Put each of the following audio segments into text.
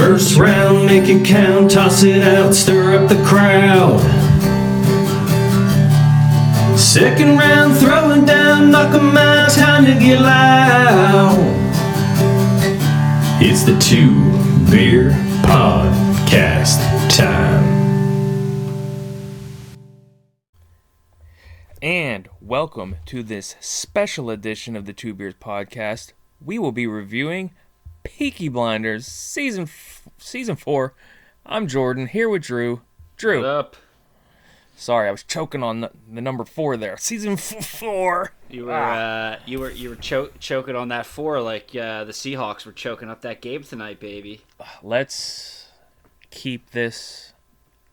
First round, make it count, toss it out, stir up the crowd. Second round, throwing down, knock 'em out, time to get loud. It's the Two Beer Podcast time. And welcome to this special edition of the Two Beers podcast. We will be reviewing Peaky Blinders season f- season four. I'm Jordan here with Drew. Drew, What up? sorry, I was choking on the, the number four there. Season f- four. You were uh, you were you were cho- choking on that four like uh, the Seahawks were choking up that game tonight, baby. Let's keep this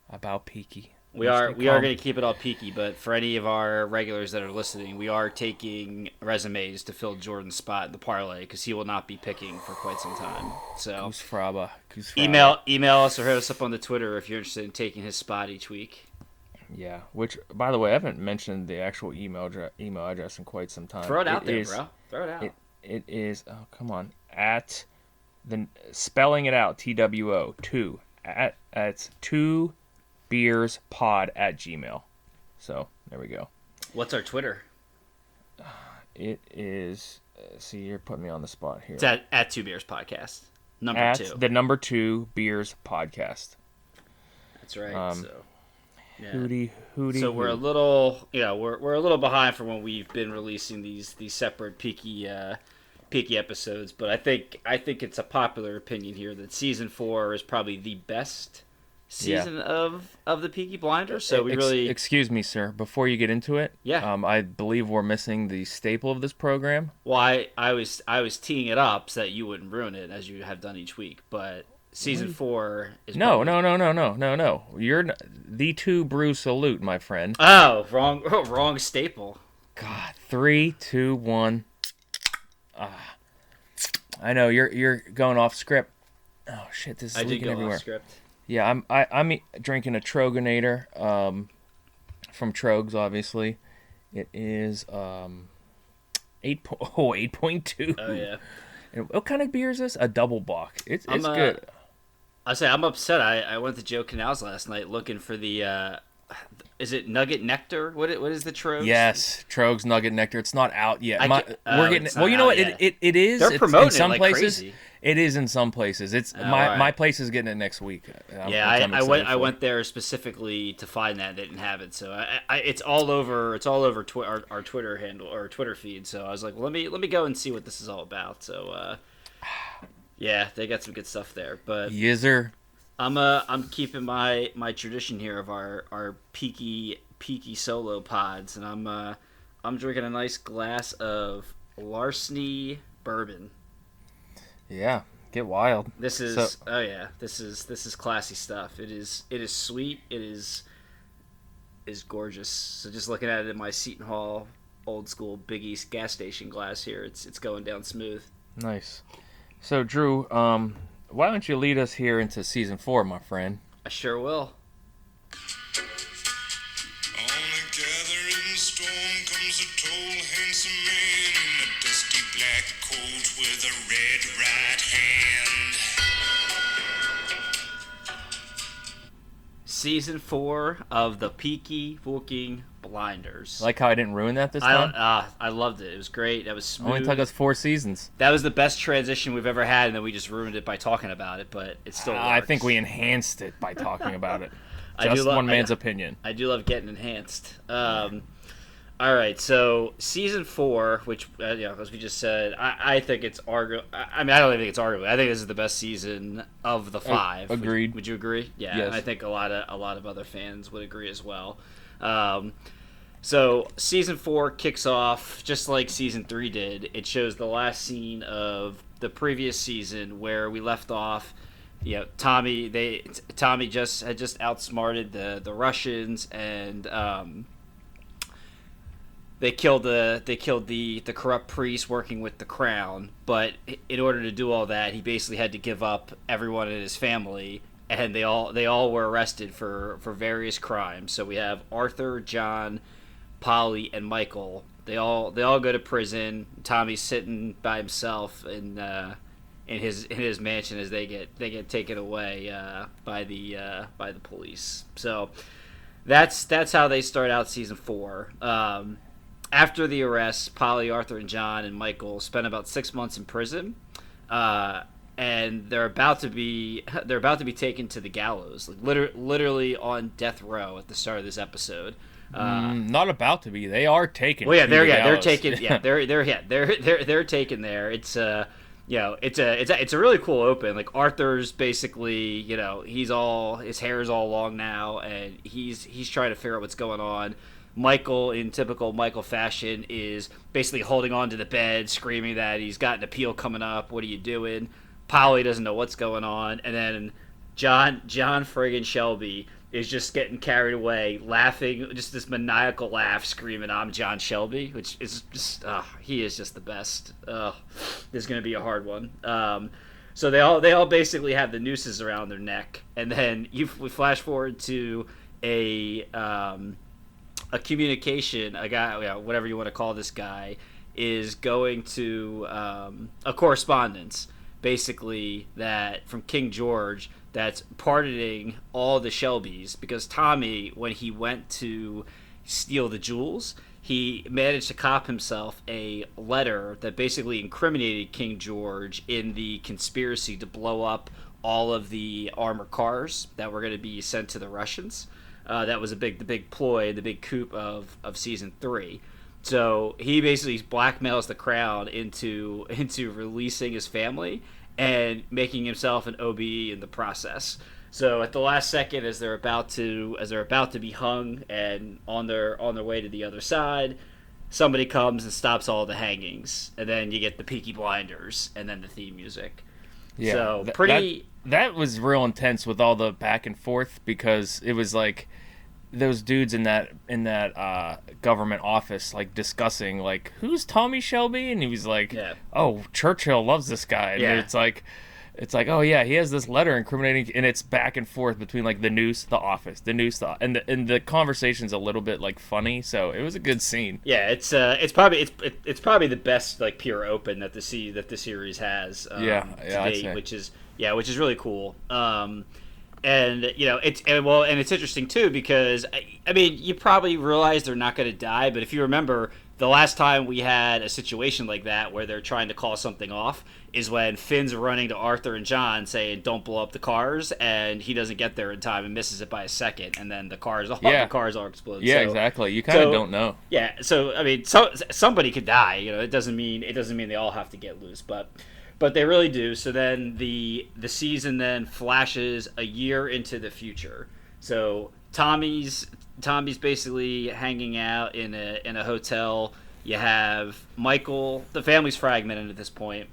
about Peaky. We are we are going to keep it all peaky, but for any of our regulars that are listening, we are taking resumes to fill Jordan's spot in the parlay because he will not be picking for quite some time. So Goose Fraba. Goose Fraba. email email us or hit us up on the Twitter if you're interested in taking his spot each week. Yeah, which by the way, I haven't mentioned the actual email dra- email address in quite some time. Throw it out there, is- bro. Throw it out. It, it is oh come on at the spelling it out T W O two at it's two beers pod at gmail. So there we go. What's our Twitter? It is. Uh, see, you're putting me on the spot here. It's at at Two Beers Podcast number at two. the number two beers podcast. That's right. um, so. Yeah. Hootie hootie. So we're a little, know, we're, we're a little behind from when we've been releasing these these separate peaky uh, peaky episodes, but I think I think it's a popular opinion here that season four is probably the best Yeah. season of of the Peaky Blinders. So we Ex- really, excuse me, sir. Before you get into it, Yeah. um, I believe we're missing the staple of this program. well, I, I was I was teeing it up so that you wouldn't ruin it as you have done each week, but season four is No, no, no, no, no, no, no. You're n- the two brew salute, my friend. Oh, wrong wrong staple. God, three, two, one. Ah, I know you're you're going off script. Oh shit, this is I did leaking go everywhere. off script. Yeah, I'm I, I'm e- drinking a Troegenator, um, from Troegs, obviously. It is um, eight po- oh, 8.2. Oh yeah. And what kind of beer is this? A double bock. It's I'm, it's uh, good. I say I'm upset. I, I went to Joe Canals last night looking for the uh, is it Nugget Nectar? What i- what is the Troegs? Yes, Troegs Nugget Nectar. It's not out yet. My- we're oh, getting well. You know what? It, it it is. They're It's- promoting in it some like places. crazy. It is in some places. It's Oh, my alright. my place is getting it next week. uh, Yeah, I, I'm I went I went there specifically to find that they didn't have it. So I, I it's all over it's all over twi- our, our Twitter handle or Twitter feed. So I was like, well, let me let me go and see what this is all about. So uh, yeah, they got some good stuff there. But Yizzer. I'm uh I'm keeping my my tradition here of our our peaky peaky solo pods, and I'm uh I'm drinking a nice glass of Larceny bourbon. Yeah, get wild. This is So- oh yeah, this is this is classy stuff. It is it is sweet. It is is gorgeous. So just looking at it in my Seton Hall old school Big East gas station glass here, it's it's going down smooth. Nice. So Drew, um, why don't you lead us here into season four, my friend? I sure will. With a red right hand. Season four of the Peaky Walking Blinders. I like how I didn't ruin that this I time. uh, I loved it. It was great. That was smooth. Only took us four seasons. that was the best transition we've ever had, and then we just ruined it by talking about it. But it still. I works. think we enhanced it by talking about it. I do Just lo- one I- man's opinion. I do love getting enhanced. Um, all right, so season four, which uh, you know, as we just said, I, I think it's argu. I mean, I don't even think it's arguable. I think this is the best season of the five. Would- agreed. Would, you agree? Yeah, Yes. and I think a lot of a lot of other fans would agree as well. Um, so season four kicks off just like season three did. It shows the last scene of the previous season where we left off. You know, Tommy they Tommy just had just outsmarted the the Russians and um, they killed the they killed the the corrupt priest working with the crown. But in order to do all that, he basically had to give up everyone in his family and they all they all were arrested for for various crimes. So we have Arthur, John, Polly, and Michael. They all they all go to prison. Tommy's sitting by himself in uh, in his in his mansion as they get they get taken away uh, by the uh, by the police. So that's that's how they start out season four. Um, after the arrest, Polly, Arthur, and John and Michael spent about six months in prison, uh, and they're about to be they're about to be taken to the gallows, like liter- literally on death row at the start of this episode. Uh, Mm, not about to be. They are taken. well, yeah, they're the yeah they're taken yeah they're they're yeah they're they're they're taken there. It's uh you know it's a it's a it's a really cool open. Like Arthur's basically you know he's all his hair is all long now and he's he's trying to figure out what's going on. Michael, in typical Michael fashion, is basically holding on to the bed, screaming that he's got an appeal coming up. What are you doing? Polly doesn't know what's going on, and then John John friggin' Shelby is just getting carried away, laughing, just this maniacal laugh, screaming, "I'm John Shelby," which is just uh, he is just the best. Uh, this is gonna be a hard one. Um, so they all they all basically have the nooses around their neck, and then you we flash forward to a um, a communication, a guy, know, whatever you want to call this guy, is going to um, a correspondence, basically that from King George that's pardoning all the Shelbys because Tommy, when he went to steal the jewels, he managed to cop himself a letter that basically incriminated King George in the conspiracy to blow up all of the armored cars that were going to be sent to the Russians. Uh, that was a big, the big ploy, the big coup of, of season three. So he basically blackmails the crowd into into releasing his family and making himself an OBE in the process. So at the last second, as they're about to as they're about to be hung and on their on their way to the other side, somebody comes and stops all the hangings, and then you get the Peaky Blinders and then the theme music. Yeah, So, pretty- That, that was real intense with all the back and forth because it was like those dudes in that in that uh, government office like discussing like who's Tommy Shelby and he was like, Yeah. oh Churchill loves this guy. And Yeah. it's like. It's like, oh yeah, he has this letter incriminating, and it's back and forth between like the noose, the office, the noose, the, and the and the conversation's a little bit like funny, so it was a good scene. Yeah, it's uh, it's probably it's it, it's probably the best like pure open that the se- that the series has. Um, Yeah, yeah, date, which is yeah, which is really cool. Um, and you know it's and well, and it's interesting too because I, I mean you probably realize they're not going to die, but if you remember the last time we had a situation like that where they're trying to call something off is when Finn's running to Arthur and John saying don't blow up the cars and he doesn't get there in time and misses it by a second and then the cars all Yeah. the cars all explode. Yeah, So- exactly. You kind of so- don't know. yeah, so I mean, so somebody could die. You know, it doesn't mean it doesn't mean they all have to get loose, but but they really do. So then the the season then flashes a year into the future. So Tommy's Tommy's basically hanging out in a in a hotel. You have Michael. The family's fragmented at this point.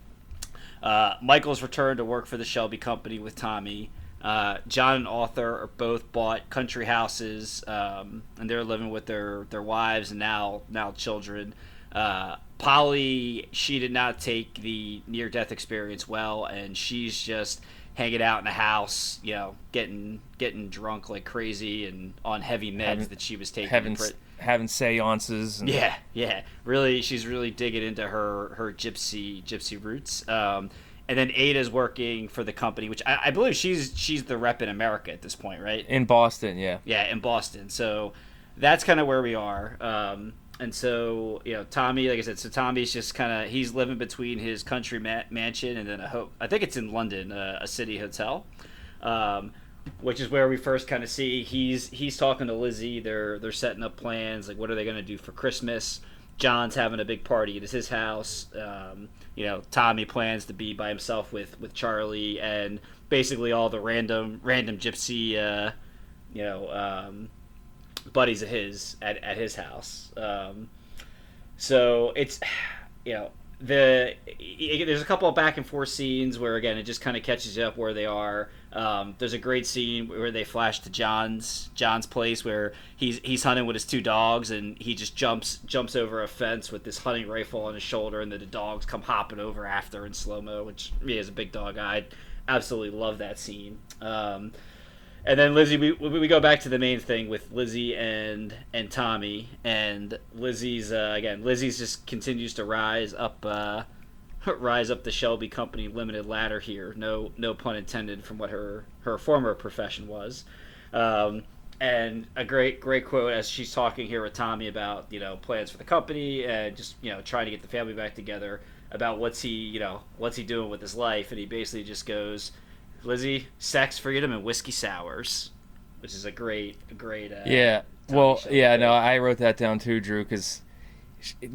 Uh, Michael's returned to work for the Shelby Company with Tommy. Uh, John and Arthur are both bought country houses, um, and they're living with their, their wives and now now children. Uh, Polly, she did not take the near death experience well, and she's just hanging out in the house, you know, getting getting drunk like crazy and on heavy meds Having- that she was taking. Having having seances. And, yeah, yeah. Really, she's really digging into her her gypsy gypsy roots. Um, and then Ada's working for the company, which I, I believe she's she's the rep in America at this point, right? in Boston, yeah. Yeah, in Boston. So that's kind of where we are. Um, and so you know, Tommy, like I said, so Tommy's just kind of he's living between his country ma- mansion and then a ho- I think it's in London, uh, a city hotel. Um, which is where we first kind of see he's he's talking to Lizzie. They're they're setting up plans like what are they going to do for Christmas. John's having a big party It is his house. Um, you know, Tommy plans to be by himself with with Charlie and basically all the random random gypsy, uh, you know, um, buddies of his at, at his house. Um, so it's you know the there's a couple of back and forth scenes where again it just kind of catches you up where they are. Um, there's a great scene where they flash to John's John's place where he's he's hunting with his two dogs and he just jumps jumps over a fence with this hunting rifle on his shoulder and then the dogs come hopping over after in slow mo. Which me as a big dog, I absolutely love that scene. Um, and then Lizzie, we, we go back to the main thing with Lizzie and and Tommy, and Lizzie's uh, again. Lizzie's just continues to rise up uh, rise up the Shelby Company Limited ladder here. No, no pun intended from what her her former profession was. Um, and a great, great quote as she's talking here with Tommy about you know plans for the company and just you know trying to get the family back together about what's he you know what's he doing with his life, and he basically just goes, Lizzie, sex, freedom, and whiskey sours, which is a great, a great. Uh, Yeah. Well, yeah, no, I wrote that down too, Drew, because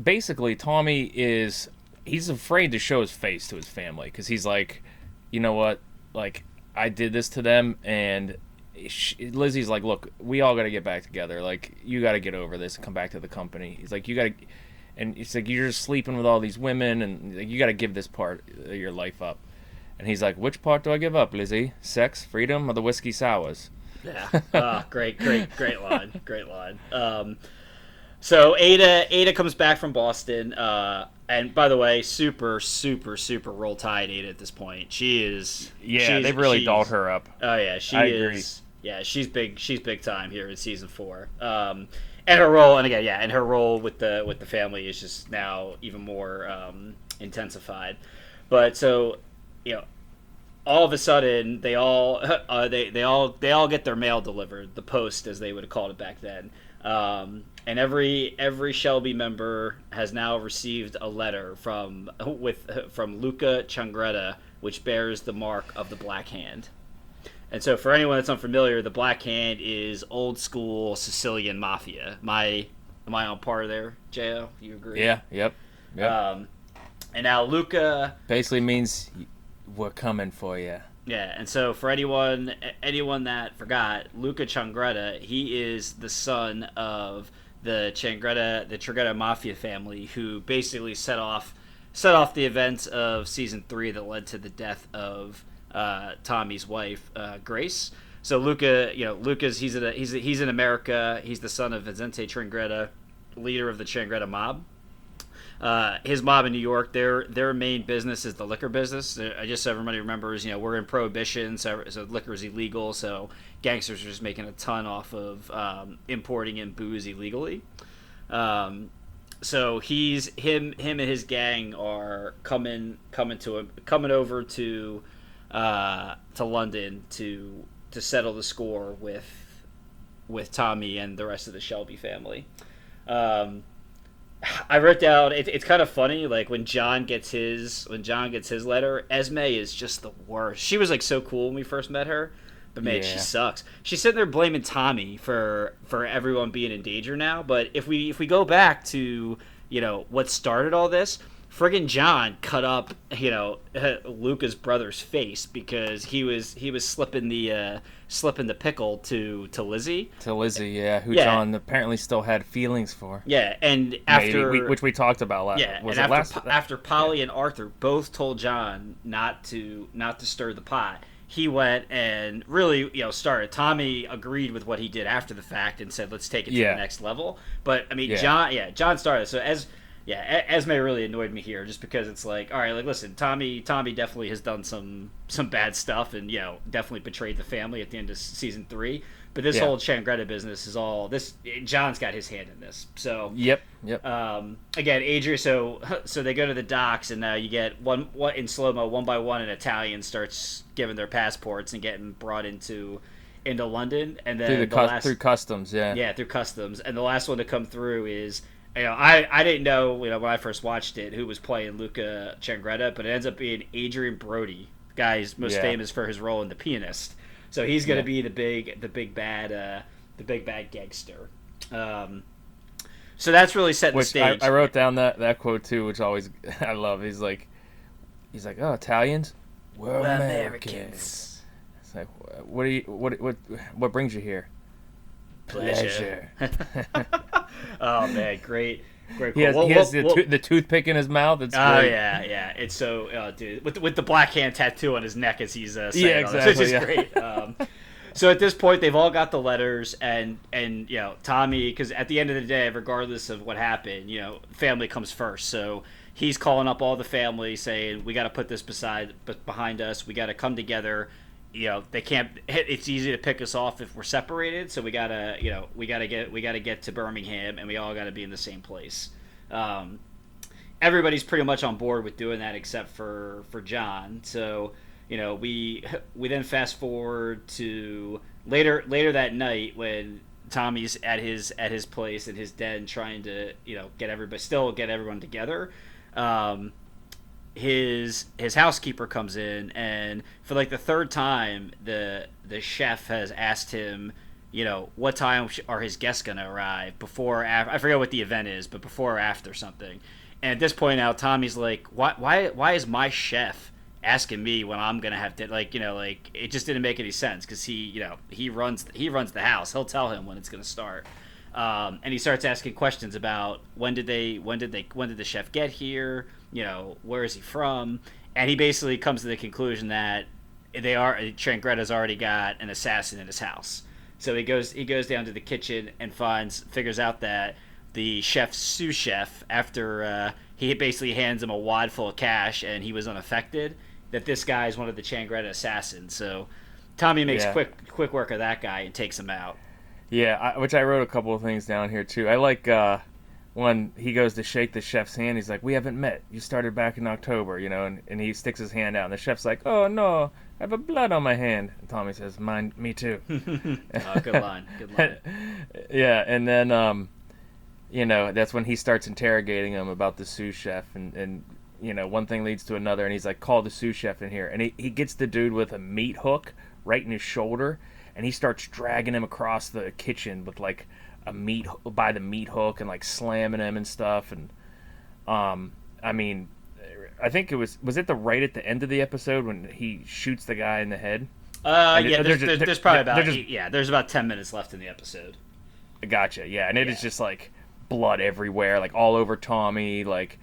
basically Tommy is he's afraid to show his face to his family because he's like, you know what, like I did this to them, and sh Lizzie's like, look, we all got to get back together. Like you got to get over this and come back to the company. He's like, you got to. And it's like you're just sleeping with all these women, and like, you got to give this part of your life up. And he's like, "Which part do I give up, Lizzie? Sex, freedom, or the whiskey sours?" Yeah. Ah, great, great, great line. Great line. Um, so Ada Ada comes back from Boston, uh, and by the way, super, super, super roll tide Ada at this point. She is. Yeah, they've really dolled her up. Oh yeah, she I is. agree. Yeah, she's big. She's big time here in season four. Um, and her role, and again, yeah, and her role with the with the family is just now even more um, intensified. But so, you know, all of a sudden they all uh, they they all they all get their mail delivered, the post as they would have called it back then. Um, and every every Shelby member has now received a letter from with from Luca Changretta, which bears the mark of the Black Hand. And so, for anyone that's unfamiliar, the Black Hand is old school Sicilian mafia. My, am I on par there, Jo? You agree? Yeah, yep. Yep. Um, and now Luca, Basically means we're coming for you. yeah. And so, for anyone anyone that forgot, Luca Changretta, he is the son of the Changretta, the Changretta mafia family, who basically set off set off the events of season three that led to the death of uh, Tommy's wife, uh, Grace. So Luca, you know, Luca's he's in he's he's in America. He's the son of Vicente Changretta, leader of the Changretta mob. Uh, his mob in New York, their their main business is the liquor business. Uh, I just so everybody remembers, you know, we're in prohibition, so, so liquor is illegal. So gangsters are just making a ton off of um, importing in booze illegally. Um, so he's him him and his gang are coming coming to coming over to uh, to London to to settle the score with with Tommy and the rest of the Shelby family. Um, I wrote down it, it's kind of funny like when John gets his when John gets his letter Esme is just the worst. She was like so cool when we first met her but man she sucks. She's sitting there blaming Tommy for for everyone being in danger now but if we if we go back to you know what started all this friggin' John cut up you know Luca's brother's face because he was he was slipping the uh slipping the pickle to to Lizzie To Lizzie, yeah, who Yeah. John apparently still had feelings for. yeah and after we- which we talked about last. Yeah, was and after? Po- after Polly and Arthur both told John not to not to stir the pot, he went and really you know started. Tommy agreed with what he did after the fact and said, "Let's take it to Yeah. the next level." But I mean, Yeah. John, yeah, John started. So as yeah, Esme really annoyed me here just because it's like, all right, like listen, Tommy, Tommy definitely has done some some bad stuff and you know definitely betrayed the family at the end of season three. But this Yeah. whole Changretta business is all this. John's got his hand in this, so Yep, yep. um, again, Adrian. So so they go to the docks, and now you get one what in slow mo, one by one, an Italian starts giving their passports and getting brought into into London, and then through the, the cus- last through customs, yeah. yeah through customs, and the last one to come through is. You know, I, I didn't know you know when I first watched it who was playing Luca Changretta, but it ends up being Adrien Brody, guy's most Yeah. famous for his role in The Pianist. So he's going to Yeah. be the big the big bad uh, the big bad gangster. Um, so that's really setting the Which I, stage. I wrote down that, that quote too, which always I love. He's like, he's like, oh Italians, we're, We're Americans. It's like, what do you what what what brings you here? Pleasure. oh man, great, great. He has, Well, he has well, the, well- tooth the toothpick in his mouth. It's Oh great. yeah, yeah. It's so, uh, dude, with the, with the black hand tattoo on his neck as he's uh, saying Yeah, this, which is exactly, great. Um, so at this point, they've all got the letters, and and you know Tommy, because at the end of the day, regardless of what happened, you know, family comes first. So he's calling up all the family, saying we got to put this beside, behind us. We got to come together. You know, they can't. It's easy to pick us off if we're separated. So we gotta, you know, we gotta get we gotta get to Birmingham, and we all got to be in the same place. Um, everybody's pretty much on board with doing that except for for John. So you know we we then fast forward to later later that night when Tommy's at his at his place at his den trying to you know get everybody still get everyone together. Um, his his housekeeper comes in and for like the third time the the chef has asked him you know what time are his guests gonna arrive before after, I forget what the event is but before or after something. And at this point now Tommy's like why why why is my chef asking me when I'm gonna have to like you know like it just didn't make any sense because he you know he runs he runs the house. He'll tell him when it's gonna start. Um, and he starts asking questions about when did they when did they when did the chef get here you know where is he from and he basically comes to the conclusion that they are Changretta's already got an assassin in his house so he goes he goes down to the kitchen and finds figures out that the chef sous chef after uh, he basically hands him a wad full of cash and he was unaffected that this guy is one of the Changretta assassins so Tommy makes Yeah. quick quick work of that guy and takes him out Yeah, I, which I wrote a couple of things down here too. I like uh, when he goes to shake the chef's hand. He's like, "We haven't met. You started back in October, you know." And, and he sticks his hand out, and the chef's like, "Oh no, I have a blood on my hand." And Tommy says, "Mine, me too." oh, good line good line yeah, and then um, you know that's when he starts interrogating him about the sous chef, and and you know one thing leads to another, and he's like, "Call the sous chef in here," and he he gets the dude with a meat hook right in his shoulder, and he starts dragging him across the kitchen with like a meat by the meat hook and like slamming him and stuff, and um, I mean. I think it was was it the right at the end of the episode when he shoots the guy in the head. Uh, yeah, there's, there's, there's probably about just- yeah, there's about ten minutes left in the episode. Gotcha. Yeah, and it is Yeah. just like blood everywhere, like all over Tommy. Like,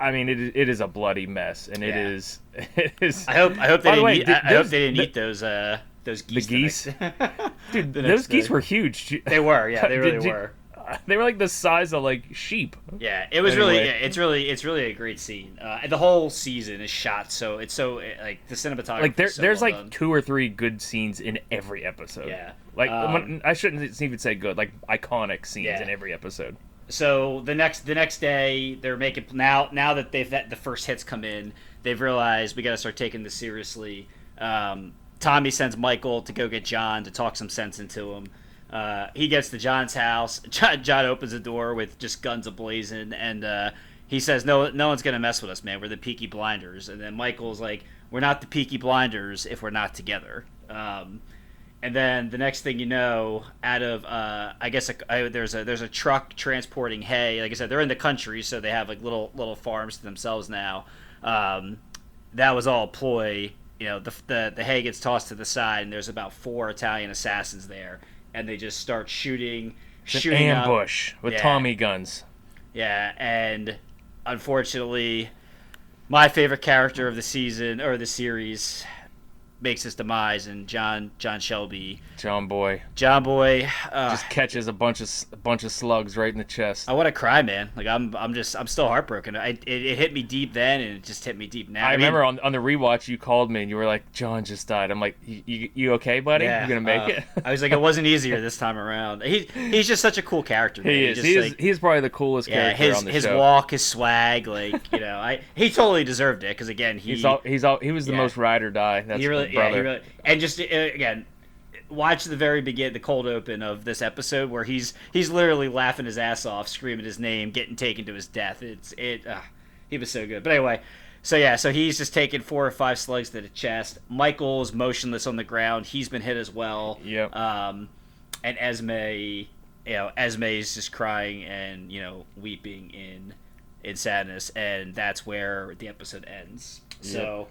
I mean, it it is a bloody mess, and it Yeah. is it is. I hope I hope they didn't way, eat, th- I, I hope those- they didn't th- eat those uh those geese. the geese? next- Dude, the those geese day. were huge. They were, yeah, they really you- were. They were like the size of like sheep. Yeah, it was really yeah, it's really it's really a great scene. Uh, the whole season is shot so it's so like the cinematography. Like there, is so there's well like done. two or three good scenes in every episode. Yeah. Like Um, I shouldn't even say good, like iconic scenes Yeah. in every episode. so the next the next day they're making now now that they've that the first hits come in they've realized we got to start taking this seriously um, tommy sends michael to go get john to talk some sense into him uh, he gets to john's house john, john opens the door with just guns ablazing and uh, he says no no one's gonna mess with us man we're the peaky blinders and then michael's like we're not the peaky blinders if we're not together um, and then the next thing you know, out of uh, I guess a, I, there's a there's a truck transporting hay. Like I said, they're in the country, so they have like little little farms to themselves now. Um, that was all ploy. You know, the, the the hay gets tossed to the side, and there's about four Italian assassins there, and they just start shooting, It's shooting up. ambush with Yeah. Tommy guns. Yeah, and unfortunately, my favorite character of the season or the series makes his demise, and John John Shelby, John Boy John Boy. Uh, just catches a bunch of a bunch of slugs right in the chest. I want to cry, man. Like I'm, I'm just, I'm still heartbroken. I, it, it hit me deep then, and it just hit me deep now. I, mean, remember on, on the rewatch you called me and you were like, "John just died." I'm like, "You, you, you okay, buddy? yeah, you gonna make uh, it?" I was like, it wasn't easier this time around. He, he's just such a cool character. Man. he is. just, He is. like, He's probably the coolest yeah, character his on the his show. walk, his swag, like you know, I he totally deserved it because again, he He's all. He's all. He was the Yeah. most ride or die. That's he really, my yeah, he really, and just uh, again, watch the very begin, the cold open of this episode where he's he's literally laughing his ass off, screaming his name, getting taken to his death. It's it, uh, he was so good. But anyway, so yeah, so he's just taking four or five slugs to the chest. Michael's motionless on the ground. He's been hit as well. Yep. Um, and Esme, you know, Esme is just crying and you know weeping in in sadness, and that's where the episode ends. So.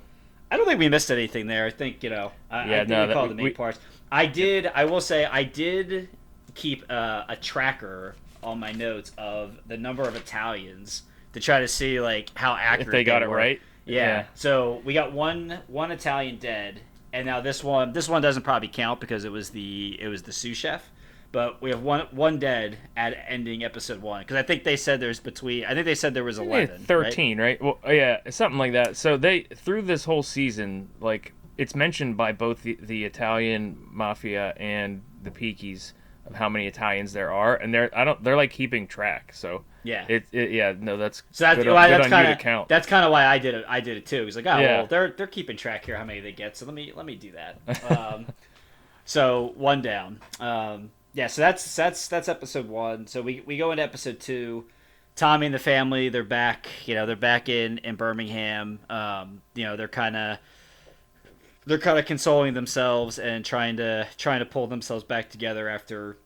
I don't think we missed anything there. I think you know. I, I Yeah, think no, we called the main we- parts. I did. I will say I did keep uh, a tracker on my notes of the number of Italians to try to see like how accurate if they got it were. right. Yeah. So we got one one Italian dead, and now this one this one doesn't probably count because it was the it was the sous chef. But we have one one dead at ending episode one because I think they said there's between I think they said there was eleven. right? Thirteen, right? Well, oh, yeah, something like that. So they through this whole season, like it's mentioned by both the, the Italian mafia and the Peakies of how many Italians there are, and they're I don't they're like keeping track. So Yeah. it, it yeah no that's So that's good, why that's kind of that's kind of why I did it. I did it too. He's like, oh, Yeah. well, they're they're keeping track here how many they get. So let me let me do that. Um, so one down. Um, yeah. So that's that's that's episode one. So we we go into episode two. Tommy and the family, they're back. You know, they're back in in Birmingham. Um, you know, they're kind of they're kind of consoling themselves and trying to trying to pull themselves back together after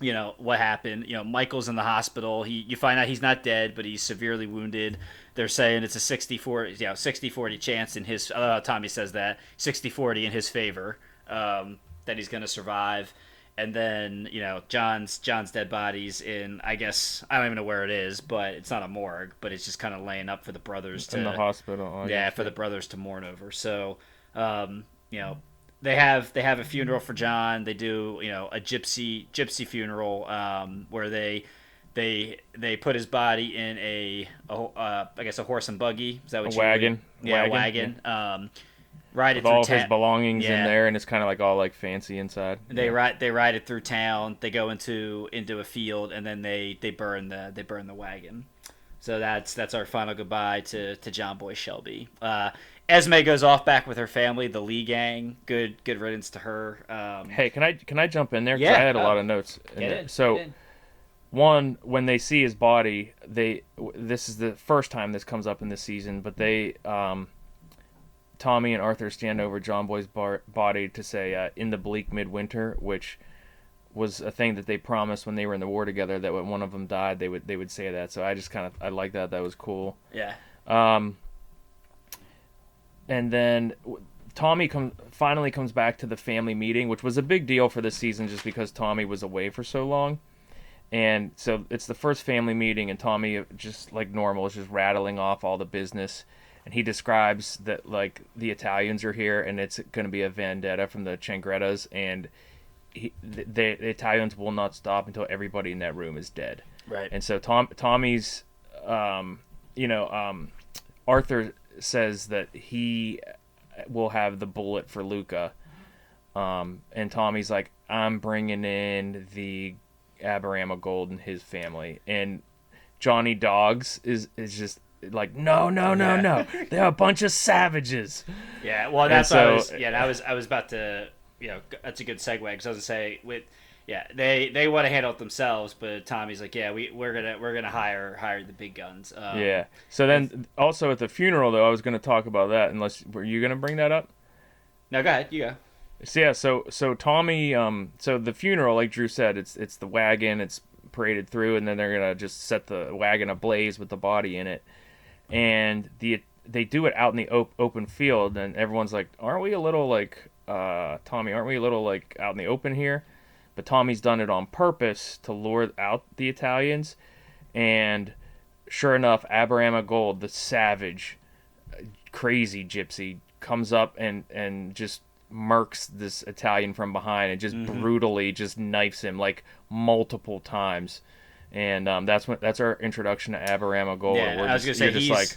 you know what happened you know michael's in the hospital he you find out he's not dead but he's severely wounded they're saying it's a 64 you know 60 40 chance in his uh, tommy says that 60 40 in his favor um, that he's going to survive and then you know john's john's dead body's in i guess i don't even know where it is but it's not a morgue but it's just kind of laying up for the brothers to in the hospital. yeah, for the brothers to mourn over. So, um, you know, they have they have a funeral for John. They do you know a gypsy gypsy funeral um, where they they they put his body in a, a uh, I guess a horse and buggy. Is that what A you wagon. Yeah, Wagon, wagon. Um, ride it with all of his belongings Yeah. in there, and it's kind of like all like fancy inside. They Yeah. ride they ride it through town. They go into into a field and then they they burn the they burn the wagon. So that's that's our final goodbye to to John Boy Shelby. Uh, Esme goes off back with her family, the Lee gang. Good good riddance to her. Um, Hey, can I can I jump in there? Yeah, I had a uh, lot of notes. In get in, So one when they see his body they this is the first time this comes up in this season but they um tommy and arthur stand over john boy's bar- body to say uh, in the bleak midwinter which was a thing that they promised when they were in the war together that when one of them died they would they would say that so i just kind of i like that that was cool yeah, um, and then Tommy comes finally comes back to the family meeting, which was a big deal for this season, just because Tommy was away for so long. And so it's the first family meeting, and Tommy, uh, just like normal, is just rattling off all the business. And he describes that like the Italians are here, and it's going to be a vendetta from the Changrettas, and he, the, the Italians will not stop until everybody in that room is dead. right. And so Tom Tommy's, um, you know, um, Arthur says that he will have the bullet for Luca, um, and Tommy's like, I'm bringing in the Aberama Gold and his family, and Johnny Dogs is is just like, no, no, no, Yeah. no, they're a bunch of savages. Yeah, well, that's what I so- was. Yeah, I was. I was about to. You know, that's a good segue because I was gonna say with. Yeah, they they want to handle it themselves, but Tommy's like, yeah, we we're gonna we're gonna hire hire the big guns. Um, Yeah. So then, also at the funeral, though, I was going to talk about that. Unless were you going to bring that up? No, go ahead. You go. So yeah, so so Tommy, um, so the funeral, like Drew said, it's it's the wagon, it's paraded through, and then they're gonna just set the wagon ablaze with the body in it, and the they do it out in the op- open field, and everyone's like, aren't we a little like, uh, Tommy, aren't we a little like out in the open here? But Tommy's done it on purpose to lure out the Italians, and sure enough, Aberama Gold, the savage, crazy gypsy comes up and and just murks this Italian from behind and just Mm-hmm. brutally just knifes him like multiple times. And um, that's when that's our introduction to Aberama Gold. Yeah, I was just- gonna say he's like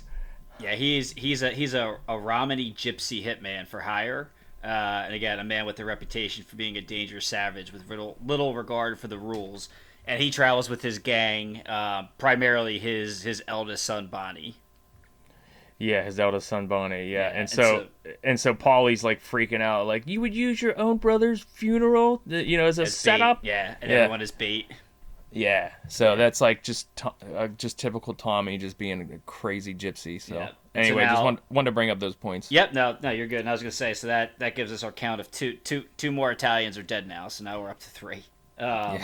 yeah he's he's a he's a, a Romany gypsy hitman for hire. Uh, and again, a man with a reputation for being a dangerous savage with little, little regard for the rules. And he travels with his gang, uh, primarily his his eldest son Bonnie. yeah, his eldest son Bonnie. Yeah, Yeah, and and so and so Polly's like freaking out, like you would use your own brother's funeral, you know, as a as setup. bait. Yeah, and Yeah. everyone is bait. Yeah, so that's like just uh, just typical Tommy, just being a crazy gypsy. So Yeah. So anyway, just now- want, wanted to bring up those points. Yep, no, no, you're good. And I was gonna say, so that that gives us our count of two, two, two more Italians are dead now. So now we're up to three. Um,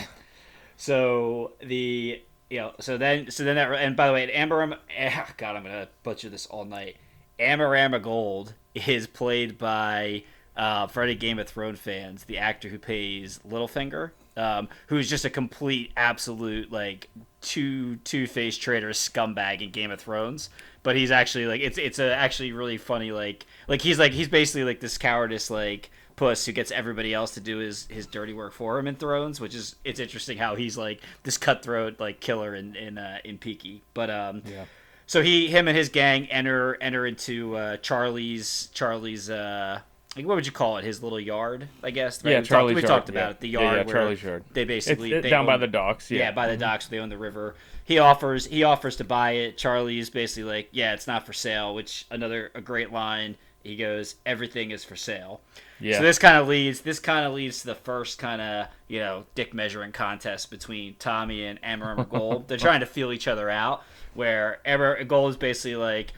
So the you know, so then so then that and by the way, Amber, God, I'm gonna butcher this all night. Amarama Gold is played by uh, for any Game of Thrones fans, the actor who plays Littlefinger, um, who's just a complete, absolute like two two faced traitor scumbag in Game of Thrones. But he's actually like it's it's a actually really funny like like he's like he's basically like this cowardice like puss who gets everybody else to do his his dirty work for him in Thrones, which is it's interesting how he's like this cutthroat like killer in in uh, in Peaky. But um, Yeah. so he him and his gang enter enter into uh, Charlie's Charlie's uh, like what would you call it? His little yard, I guess. Yeah, we Charlie's talked, we yard, talked yeah. about it. The yard yeah, where Charlie's yard. They basically it- they down by the docks. Yeah, Yeah, by the mm-hmm. docks. They own the river. He offers he offers to buy it. Charlie's basically like, yeah, it's not for sale. Which another a great line. He goes, everything is for sale. yeah. So this kind of leads this kind of leads to the first kind of you know dick measuring contest between Tommy and Amber Gold. They're trying to feel each other out. Where Amber Gold is basically like,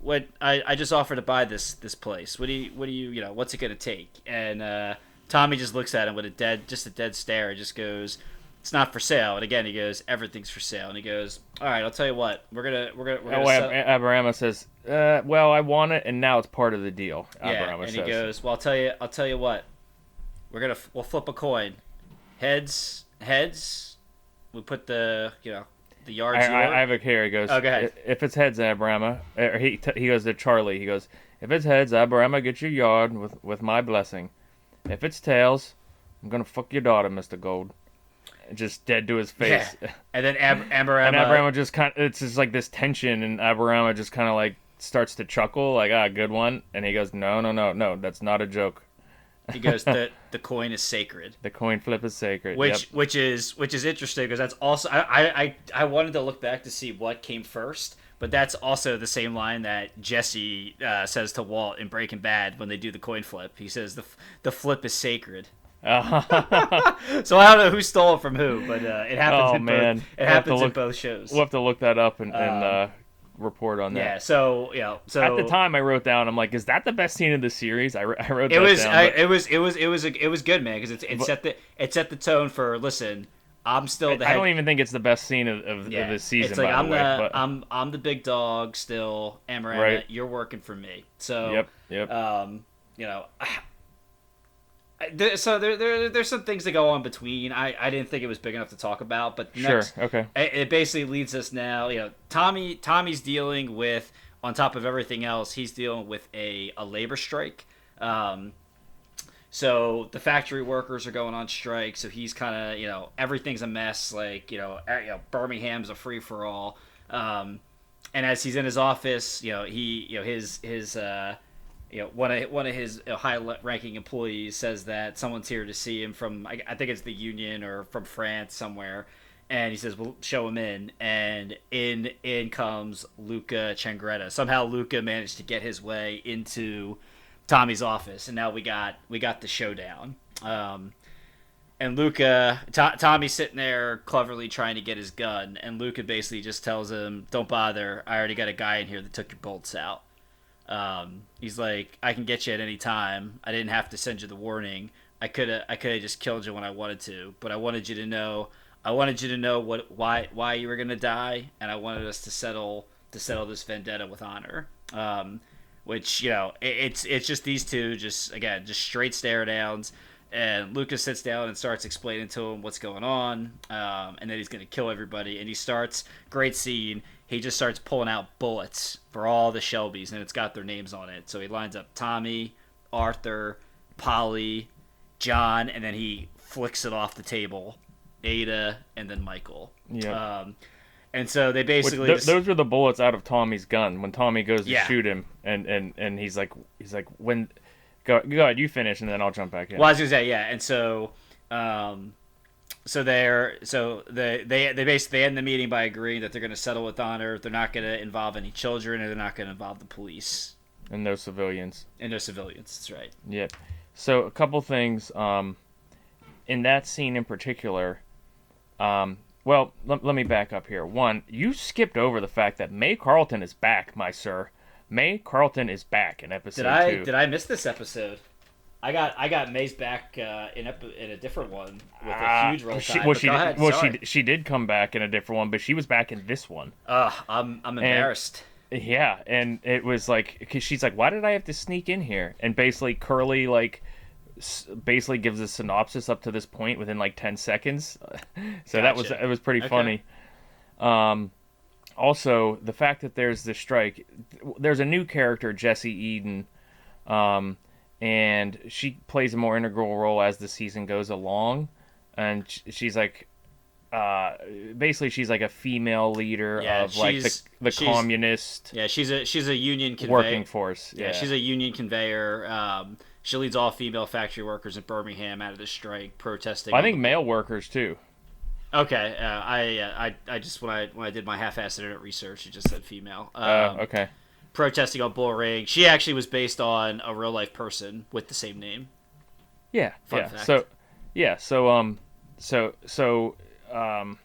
"What I, I just offered to buy this this place. What do you what do you you know what's it gonna take?" And uh, Tommy just looks at him with a dead just a dead stare. And just goes, "It's not for sale." And again he goes, "Everything's for sale." And he goes, "All right, I'll tell you what. We're gonna we're gonna we're gonna Oh, sell- Ab- says, uh, "Well, I want it, and now it's part of the deal." Yeah, and says. he goes, "Well, I'll tell you. I'll tell you what. We're gonna we'll flip a coin. Heads, heads. We put the you know the yards. I, I, I have a here. He goes, Oh, go. If it's heads, Aberama, or he t- he goes to Charlie. He goes, if it's heads, Aberama, get your yard with with my blessing. If it's tails, I'm gonna fuck your daughter, Mister Gold. Just dead to his face. Yeah. and then Ab- Amber And Emma. Aberama just kind of, it's just like this tension, and Aberama just kind of like starts to chuckle, like, ah, good one. And he goes, no, no, no, no, that's not a joke. He goes, the the coin is sacred. The coin flip is sacred. Which Yep. which is which is interesting because that's also I, I I wanted to look back to see what came first. But that's also the same line that Jesse uh, says to Walt in Breaking Bad when they do the coin flip. He says the the flip is sacred. So I don't know who stole it from who, but uh, it happens Oh, in man. both. It We'll happens in look- both shows. We'll have to look that up and, and Um, uh, report on that. yeah. So yeah. So At the time, I wrote down, I'm like, is that the best scene of the series? I, I wrote it that was down. I, but- it was it was it was a, it was good, man, because it, it set the it set the tone for listen. I'm still the I head. don't even think it's the best scene of, of, yeah, of the season, It's like I'm the way. but, I'm I'm the big dog still. Amarana, Right. you're working for me. So yep, yep. um, you know, I, so there, there there's some things that go on between. I I didn't think it was big enough to talk about, but sure, okay. it, it basically leads us now. You know, Tommy Tommy's dealing with on top of everything else, he's dealing with a a labor strike. Um, so the factory workers are going on strike. So he's kind of you know everything's a mess. Like you know, you know Birmingham's a free for all. Um, and as he's in his office, you know he you know his his uh, you know one of one of his uh, high ranking employees says that someone's here to see him from I, I think it's the union or from France somewhere. And he says, "We'll show him in." And in in comes Luca Changretta. Somehow Luca managed to get his way into Tommy's office, and now we got we got the showdown. Um, and Luca, To- Tommy's sitting there cleverly trying to get his gun, and Luca basically just tells him, "Don't bother. I already got a guy in here that took your bolts out." Um, he's like, "I can get you at any time. I didn't have to send you the warning. I could have I could have just killed you when I wanted to, but I wanted you to know. I wanted you to know what why why you were gonna die, and I wanted us to settle to settle this vendetta with honor." Um, which you know it, it's it's just these two just again just straight stare downs and lucas sits down and starts explaining to him what's going on um, and then he's going to kill everybody and he starts great scene he just starts pulling out bullets for all the shelbys and it's got their names on it so he lines up tommy arthur polly john and then he flicks it off the table ada and then michael Yeah. um, and so they basically th- just- those were the bullets out of Tommy's gun when Tommy goes to Yeah. shoot him, and, and, and he's like he's like when go go ahead you finish and then I'll jump back in. Well, I was gonna say yeah, and so, um, so they're so they they they basically end the meeting by agreeing that they're gonna settle with honor. They're not gonna involve any children, and they're not gonna involve the police and no civilians. and no civilians. That's right. Yep. So a couple things. Um, in that scene in particular, um, well, let, let me back up here. One, you skipped over the fact that May Carlton is back, my sir. May Carlton is back in episode Did I two. did I miss this episode? I got I got Maze back uh, in ep- in a different one with a Ah, huge roll she, well, she did- ahead, well, sorry. she she did come back in a different one, but she was back in this one. Ugh, I'm I'm embarrassed. Yeah, and it was like because she's like, "Why did I have to sneak in here?" And basically, Curly like basically gives a synopsis up to this point within like ten seconds. so that was it was pretty Okay. funny. Um, also the fact that there's this strike, there's a new character Jessie Eden, um, and she plays a more integral role as the season goes along, and she's like. Uh, basically, she's like a female leader Yeah, of like the, the communist Yeah, she's a she's a union convenor. working force. Yeah, Yeah, she's a union convenor. Um, she leads all female factory workers in Birmingham out of the strike, protesting. I think male workers too. Okay, uh, I, uh, I I just when I when I did my half-assed internet research, it just said female. Um, Uh, okay. Protesting on bull ring. She actually was based on a real life person with the same name. Yeah. Fun yeah. fact. So, yeah. So um, so so um,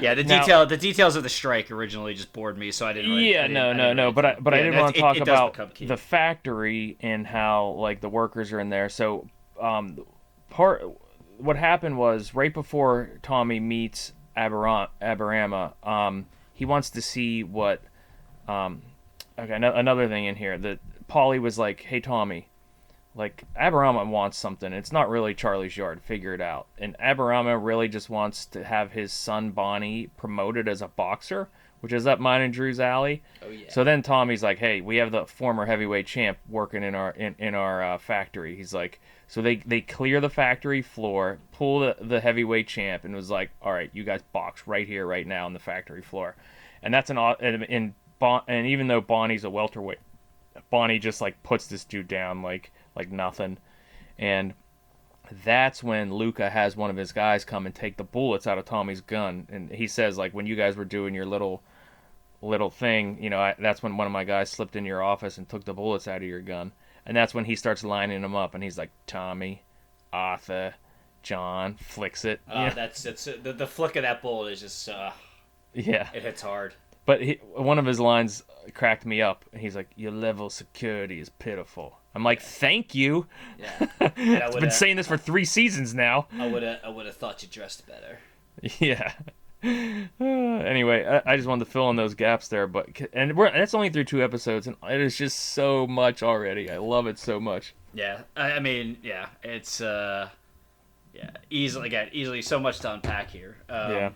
Yeah, the Now- detail the details of the strike originally just bored me, so I didn't. Really, I yeah, didn't- no, I no, no. really- But I but I didn't want to talk it does about the factory and how like the workers are in there. So um, part what happened was right before Tommy meets Aberam- Aberama, um, he wants to see what. Um, okay, no, another thing in here that Polly was like, "Hey, Tommy." Like Aberama wants something. It's not really Charlie's yard. Figure it out. And Aberama really just wants to have his son Bonnie promoted as a boxer, which is up mine and Drew's alley. Oh yeah. So then Tommy's like, "Hey, we have the former heavyweight champ working in our in, in our uh, factory." He's like, so they they clear the factory floor, pull the, the heavyweight champ, and was like, "All right, you guys box right here, right now on the factory floor," and that's an and and, even though Bonnie's a welterweight, Bonnie just like puts this dude down like like nothing, and that's when Luca has one of his guys come and take the bullets out of Tommy's gun, and he says like, when you guys were doing your little little thing, you know, I, that's when one of my guys slipped into your office and took the bullets out of your gun. And that's when he starts lining them up and he's like, Tommy, Arthur, John, flicks it. Uh, know? that's that's the, the flick of that bullet is just uh, yeah. it hits hard. But he, one of his lines cracked me up. And he's like, Your level of security is pitiful. I'm like, Thank you. Yeah, I've been saying this for three seasons now. I would have I would have thought you dressed better. Yeah. Anyway, I, I just wanted to fill in those gaps there, but and we're that's only through two episodes, and it is just so much already. I love it so much. Yeah, I, I mean, yeah, it's uh, yeah, easily again, easily so much to unpack here. Um, Yeah.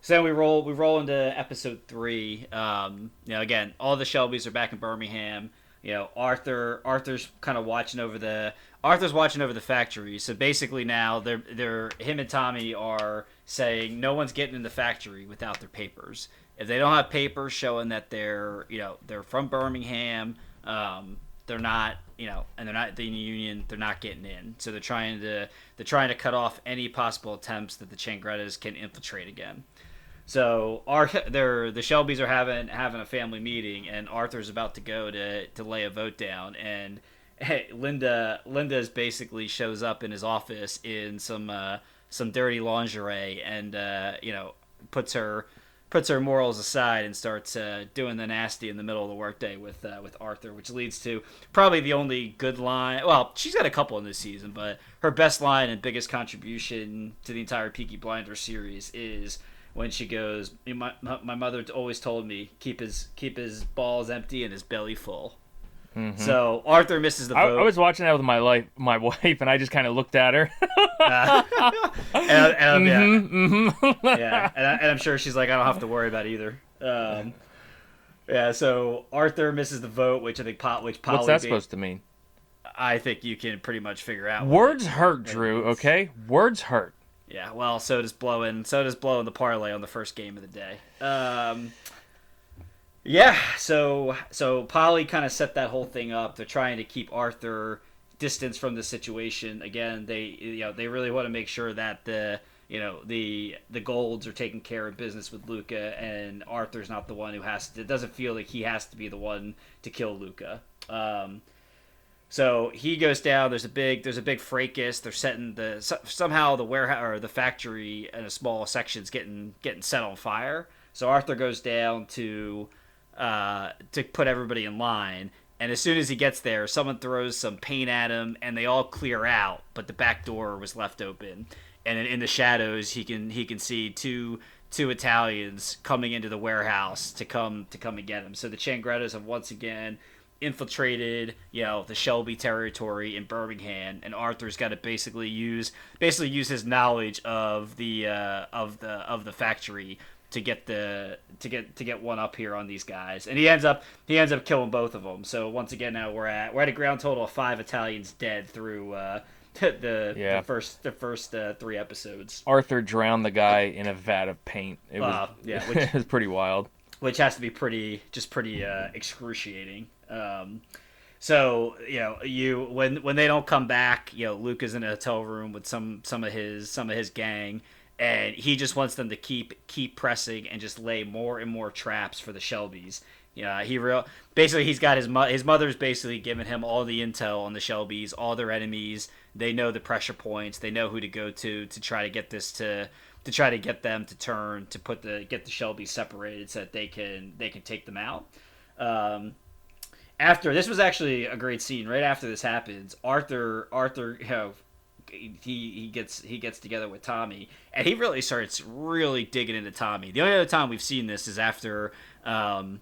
So then we roll we roll into episode three. Um, you know, again, all the Shelbys are back in Birmingham. You know, Arthur Arthur's kind of watching over the Arthur's watching over the factory. So basically now they're they're him and Tommy are saying no one's getting in the factory without their papers. If they don't have papers showing that they're you know they're from Birmingham, um, they're not you know and they're not the union they're not getting in. So they're trying to they're trying to cut off any possible attempts that the changrettas can infiltrate again. So our they're the shelbys are having having a family meeting and arthur's about to go to to lay a vote down. And hey, linda linda's basically shows up in his office in some uh some dirty lingerie and uh you know puts her puts her morals aside and starts uh, doing the nasty in the middle of the workday with uh, with Arthur, which leads to probably the only good line. Well, she's got a couple in this season, but her best line and biggest contribution to the entire Peaky Blinders series is when she goes, "My, my my mother always told me keep his keep his balls empty and his belly full." So Arthur misses the I, vote. I was watching that with my life, my wife, and I just kind of looked at her. and, and, yeah. Mm-hmm. yeah, and, I, and I'm sure she's like, I don't have to worry about either. Um, yeah, so Arthur misses the vote, which I think pot, which Polly What's that ba- supposed to mean? I think you can pretty much figure out. Words hurt, Drew. means. Okay, words hurt. Yeah, well, so does blowing. So does blowing the parlay on the first game of the day. Um, yeah, so so Polly kind of set that whole thing up. They're trying to keep Arthur distance from the situation. Again, they you know they really want to make sure that the you know the the Golds are taking care of business with Luca, and Arthur's not the one who has to. It doesn't feel like he has to be the one to kill Luca. Um, so he goes down. There's a big there's a big fracas. They're setting the somehow the warehouse or the factory in a small section's getting getting set on fire. So Arthur goes down to uh, to put everybody in line. And as soon as he gets there, someone throws some paint at him, and they all clear out. But the back door was left open, and in, the shadows, he can he can see two two Italians coming into the warehouse to come to come and get him. So the Changrettas have once again infiltrated, you know, the Shelby territory in Birmingham, and Arthur's got to basically use basically use his knowledge of the uh, of the of the factory to get the to get to get one up here on these guys, and he ends up he ends up killing both of them. So once again, now we're at we're at a ground total of five Italians dead through uh, the Yeah. the first the first uh, three episodes, Arthur drowned the guy in a vat of paint. It was, Uh, yeah, which- it was pretty wild. which has to be pretty just pretty uh, excruciating. Um, So you know, you when when they don't come back, you know, Luke is in a hotel room with some some of his some of his gang, and he just wants them to keep keep pressing and just lay more and more traps for the Shelbys. Yeah, he real basically he's got his mo- his mother's basically given him all the intel on the Shelbys, all their enemies. They know the pressure points. They know who to go to to try to get this to to try to get them to turn to put the get the Shelbys separated so that they can they can take them out. Um, after this was actually a great scene. Right after this happens, Arthur Arthur you know he he gets he gets together with Tommy and he really starts really digging into Tommy. The only other time we've seen this is after um,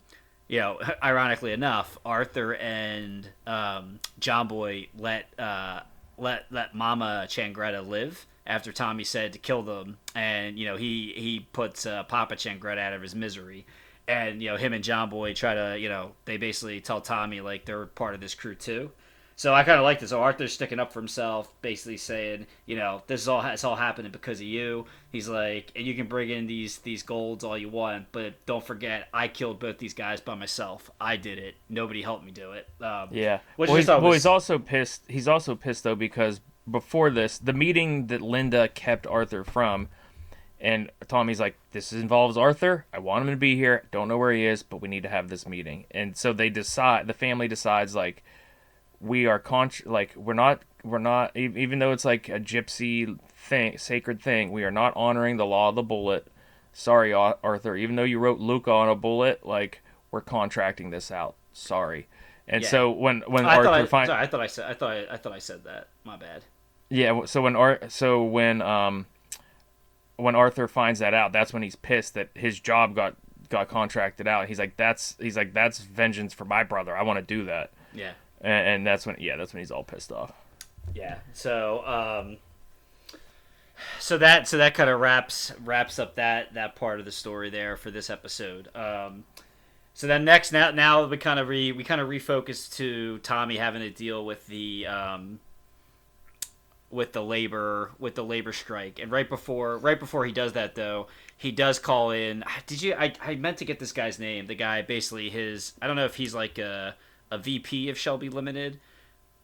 you know, ironically enough, Arthur and um, John Boy let uh, let let Mama Changretta live after Tommy said to kill them, and you know he he puts uh, Papa Changretta out of his misery, and you know him and John Boy try to you know they basically tell Tommy like they're part of this crew too. So I kind of like this. So Arthur's sticking up for himself, basically saying, you know, this is all it's all happening because of you. He's like, and you can bring in these these golds all you want, but don't forget, I killed both these guys by myself. I did it. Nobody helped me do it. Um, Yeah. Which well, he's, well, was- he's also pissed. He's also pissed though because before this, the meeting that Linda kept Arthur from, and Tommy's like, "This involves Arthur. I want him to be here. Don't know where he is, but we need to have this meeting." And so they decide. The family decides like, we are con like we're not we're not even though it's like a gypsy thing, sacred thing. We are not honoring the law of the bullet. Sorry, Arthur. Even though you wrote Luca on a bullet, like we're contracting this out. Sorry. And Yeah. so when when I Arthur thought I, finds sorry, I thought I said I thought I, I thought I said that. My bad. yeah, so when Ar- so when um when Arthur finds that out, that's when he's pissed that his job got got contracted out. He's like that's he's like that's vengeance for my brother. I want to do that. Yeah. And, and that's when yeah, that's when he's all pissed off. Yeah. So um so that so that kind of wraps wraps up that that part of the story there for this episode. Um so then next now now we kind of re we kind of refocus to Tommy having to deal with the um with the labor with the labor strike and right before right before he does that though he does call in did you i, I meant to get this guy's name the guy basically his i don't know if he's like a, a vp of shelby limited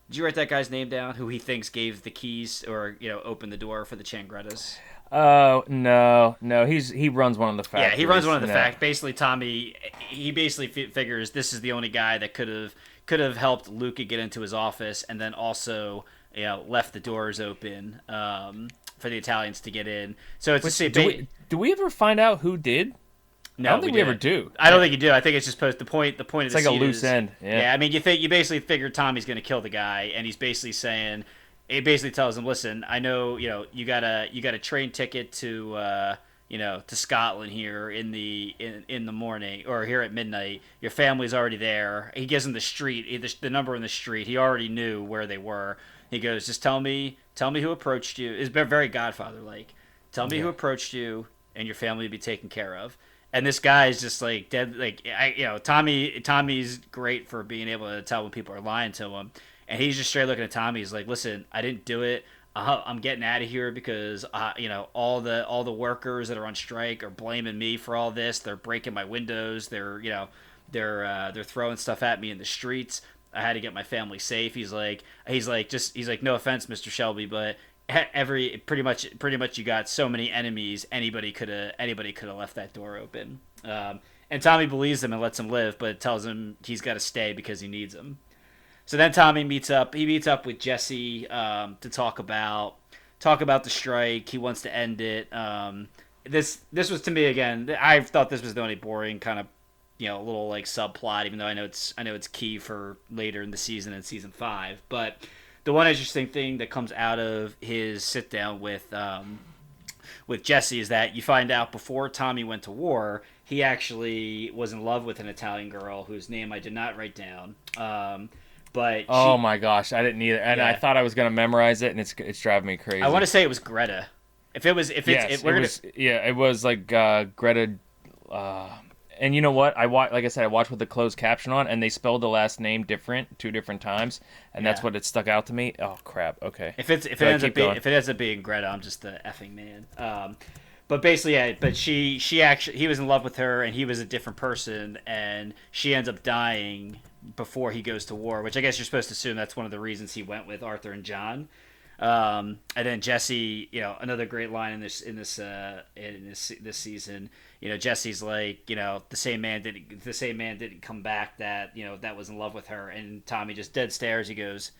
did you write that guy's name down who he thinks gave the keys or you know opened the door for the changrettas Oh no, no, he's he runs one of the yeah he runs one of the No. fact basically tommy he basically fi- figures this is the only guy that could have could have helped luca get into his office and then also you know left the doors open um, for the italians to get in so it's a Do we, do we ever find out who did? No, I don't think we ever do. I don't think you do. I think it's just post the point. The point It's of the like a loose is- end, yeah. yeah. I mean, you think you basically figure Tommy's going to kill the guy, and he's basically saying, it basically tells him, listen, I know you know you got a you got a train ticket to uh, you know to Scotland here in the in, in the morning or here at midnight. Your family's already there. He gives him the street, the, the number in the street. He already knew where they were. He goes, just tell me, tell me who approached you. It's very Godfather like. Tell me who approached you, and your family will be taken care of and this guy is just like dead like I, you know tommy tommy's great for being able to tell when people are lying to him. And he's just straight looking at tommy. He's like listen i didn't do it. Uh, i'm getting out of here because uh, you know all the all the workers that are on strike are blaming me for all this. They're breaking my windows. They're you know they're uh, they're throwing stuff at me in the streets. I had to get my family safe. He's like he's like just he's like no offense mr shelby but every pretty much pretty much you got so many enemies anybody could have anybody could have left that door open. Um, and tommy believes him and lets him live but tells him he's got to stay because he needs him so then tommy meets up he meets up with jesse um, to talk about talk about the strike. He wants to end it. Um, this this was to me again i thought this was the only boring kind of you know, little like subplot, even though I know it's I know it's key for later in the season in season five. But the one interesting thing that comes out of his sit down with um, with Jesse is that you find out before Tommy went to war, he actually was in love with an Italian girl whose name I did not write down. Um, but Oh she- my gosh, I didn't either, and I thought I was gonna memorize it, and it's it's driving me crazy. I want to say it was Greta. If it was, if it's, Yes, if we're it gonna, was, yeah, it was like uh, Greta. Uh, and you know what? I wa- like I said, I watched with the closed caption on, and they spelled the last name different two different times, and that's what it stuck out to me. Oh crap! Okay. If it's if it ends up being if it ends up being Greta, I'm just the effing man. Um, but basically, yeah. But she she actually he was in love with her, and he was a different person, and she ends up dying before he goes to war, which I guess you're supposed to assume that's one of the reasons he went with Arthur and John. Um, and then Jesse, you know, another great line in this in this uh, in this this season. You know, Jesse's like, you know, the same man didn't the same man didn't come back that you know that was in love with her, and Tommy just dead stares. He goes,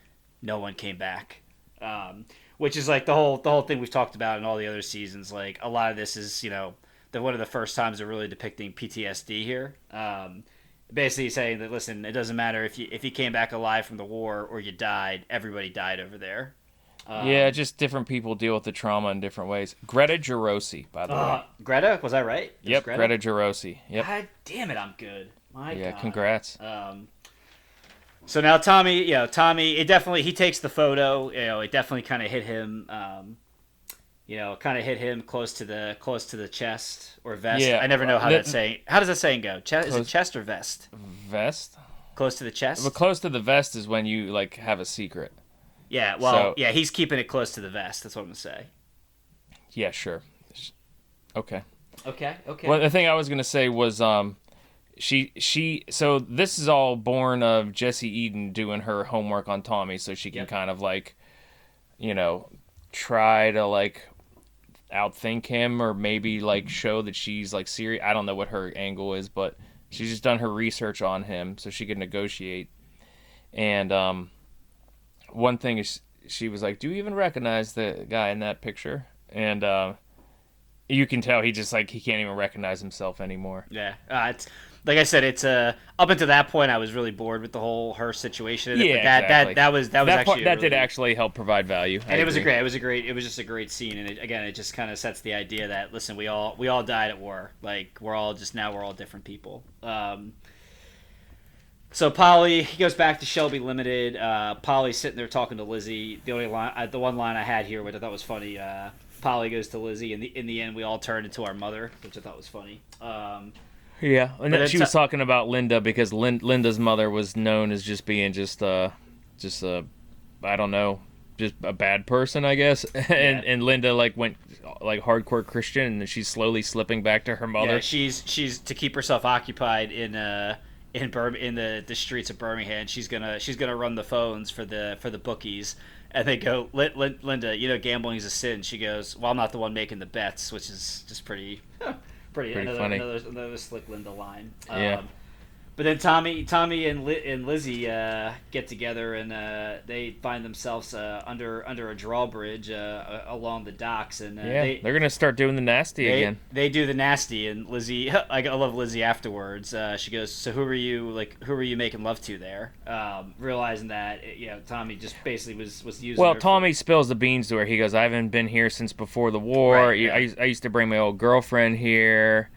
"No one came back," um, which is like the whole the whole thing we've talked about in all the other seasons. Like a lot of this is you know the one of the first times they're really depicting PTSD here. Um, basically saying that listen, it doesn't matter if you if you came back alive from the war or you died, everybody died over there. Yeah, just different people deal with the trauma in different ways. Greta Jurossi, by the way. Uh, Greta, was I right? It Yep, Greta Jurossi. Yep. God damn it, I'm good. My Yeah, God. congrats. Um, so now Tommy, you know, Tommy, it definitely he takes the photo. You know, it definitely kind of hit him. Um, you know, kind of hit him close to the close to the chest or vest. Yeah, I never know how the- that saying. How does that saying go? Chest is it chest or vest? Vest? Close to the chest. But close to the vest is when you like have a secret. Yeah. Well, So- yeah, he's keeping it close to the vest. That's what I'm gonna say. Yeah, sure. Okay. Okay. Okay. Well, the thing I was gonna say was, um, she she so this is all born of Jesse Eden doing her homework on Tommy, so she can Yep. kind of like, you know, try to like outthink him or maybe like show that she's like serious. I don't know what her angle is, but she's just done her research on him so she could negotiate. And um, one thing is she was like, "Do you even recognize the guy in that picture?" And uh, you can tell he just like he can't even recognize himself anymore. Yeah, uh, it's like I said. It's uh, up until that point, I was really bored with the whole her situation. Yeah, but that, exactly. that that was that was that actually part, that did actually help provide value, I and it was a great it was a great it was just a great scene and it, again it just kind of sets the idea that listen we all we all died at war like we're all just now we're all different people um so Polly he goes back to Shelby Limited. Uh, Polly's sitting there talking to Lizzie. The only line, uh, the one line I had here, which I thought was funny. Uh, Polly goes to Lizzie, and the, in the end, we all turn into our mother, which I thought was funny. Um, Yeah, and then she was a- talking about Linda because Lin- Linda's mother was known as just being just uh just a I don't know, just a bad person, I guess. and Yeah. and Linda like went like hardcore Christian and she's slowly slipping back to her mother. Yeah, she's she's to keep herself occupied in uh in Bir- in the, the streets of Birmingham. She's gonna she's gonna run the phones for the for the bookies, and they go, Lin- Lin- Linda, you know gambling is a sin. She goes, well, I'm not the one making the bets, which is just pretty pretty, Pretty another, funny. another another slick Linda line. Yeah. Um, but then Tommy, Tommy and Li- and Lizzie uh, get together and uh, they find themselves uh, under under a drawbridge uh, along the docks, and uh, yeah, they, are gonna start doing the nasty they, again. they do the nasty, and Lizzie, I, love Lizzie afterwards. Uh, she goes, "So who were you like? Who were you making love to there?" Um, realizing that you know Tommy just basically was was using. Well, her for- Tommy spills the beans to her. He goes, "I haven't been here since before the war. Right, yeah. I, I used to bring my old girlfriend here,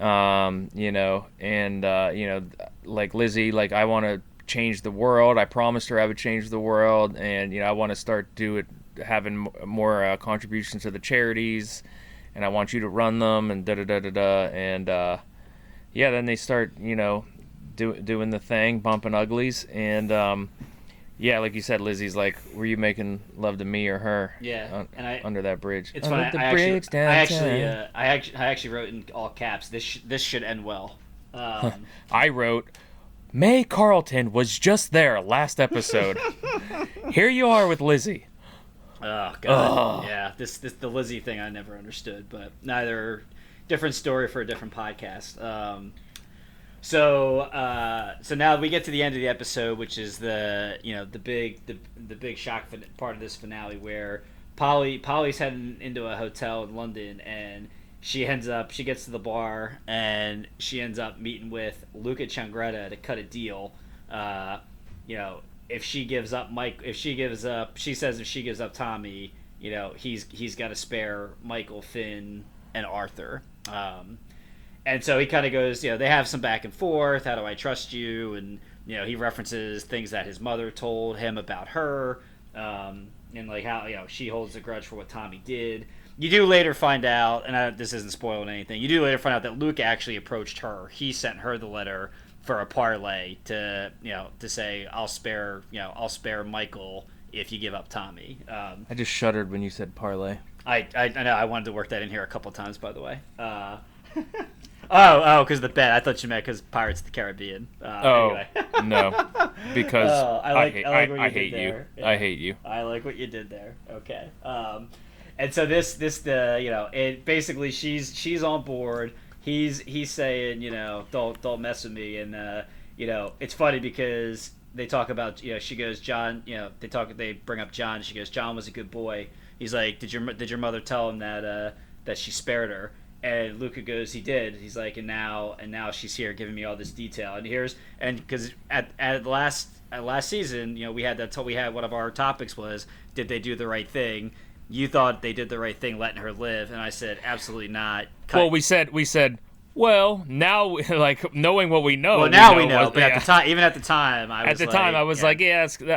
um, you know, and uh, you know, like Lizzie, like I want to change the world. I promised her I would change the world, and you know, I want to start do it, having more uh, contributions to the charities, and I want you to run them, and da da da da da, and uh, yeah, then they start, you know, do, doing the thing, bumping uglies, and um, yeah, like you said, Lizzie's like, were you making love to me or her? Yeah, un- and I- under that bridge. It's under funny. the I bridge actually, I actually, uh, I actually, I actually wrote in all caps. This, sh- this should end well. Um, I wrote, May Carleton was just there last episode. Here you are with Lizzie. Oh god, yeah. This this the Lizzie thing I never understood, but neither different story for a different podcast. Um, so uh, so now we get to the end of the episode, which is the you know the big the, the big shock part of this finale where Polly Polly's heading into a hotel in London and she ends up she gets to the bar and she ends up meeting with Luca Changretta to cut a deal. Uh, you know, if she gives up Mike, if she gives up, she says if she gives up Tommy, you know, he's he's got to spare Michael, Finn, and Arthur. Um, and so he kind of goes, you know, they have some back and forth. How do I trust you? And you know, he references things that his mother told him about her, um, and like how you know she holds a grudge for what Tommy did. You do later find out, and I, this isn't spoiling anything. You do later find out that Luke actually approached her. He sent her the letter for a parlay to you know to say I'll spare you know I'll spare Michael if you give up Tommy. Um, I just shuddered when you said parlay. I, I I know I wanted to work that in here a couple times by the way. Uh, Oh, oh, because the bet. I thought you meant because Pirates of the Caribbean. Uh, Oh anyway. no, because Oh, I I, like- hate, I like what you I did hate you. Yeah. I hate you. I like what you did there. Okay. Um, and so this this the you know it basically she's she's on board. He's he's saying you know don't don't mess with me and uh, you know it's funny because they talk about you know she goes John you know they talk they bring up John she goes John was a good boy. He's like did your did your mother tell him that uh, that she spared her. And Luca goes, he did. He's like, and now, and now she's here giving me all this detail. And here's, and because at at last at last season, you know, we had that. We had one of our topics was, did they do the right thing? You thought they did the right thing, letting her live, and I said, absolutely not. Cut- Well, we said we said. Well, now like knowing what we know. well now we know, what- but yeah. at the time, even at the time, I At was the like, time, I was yeah. like, yeah, I,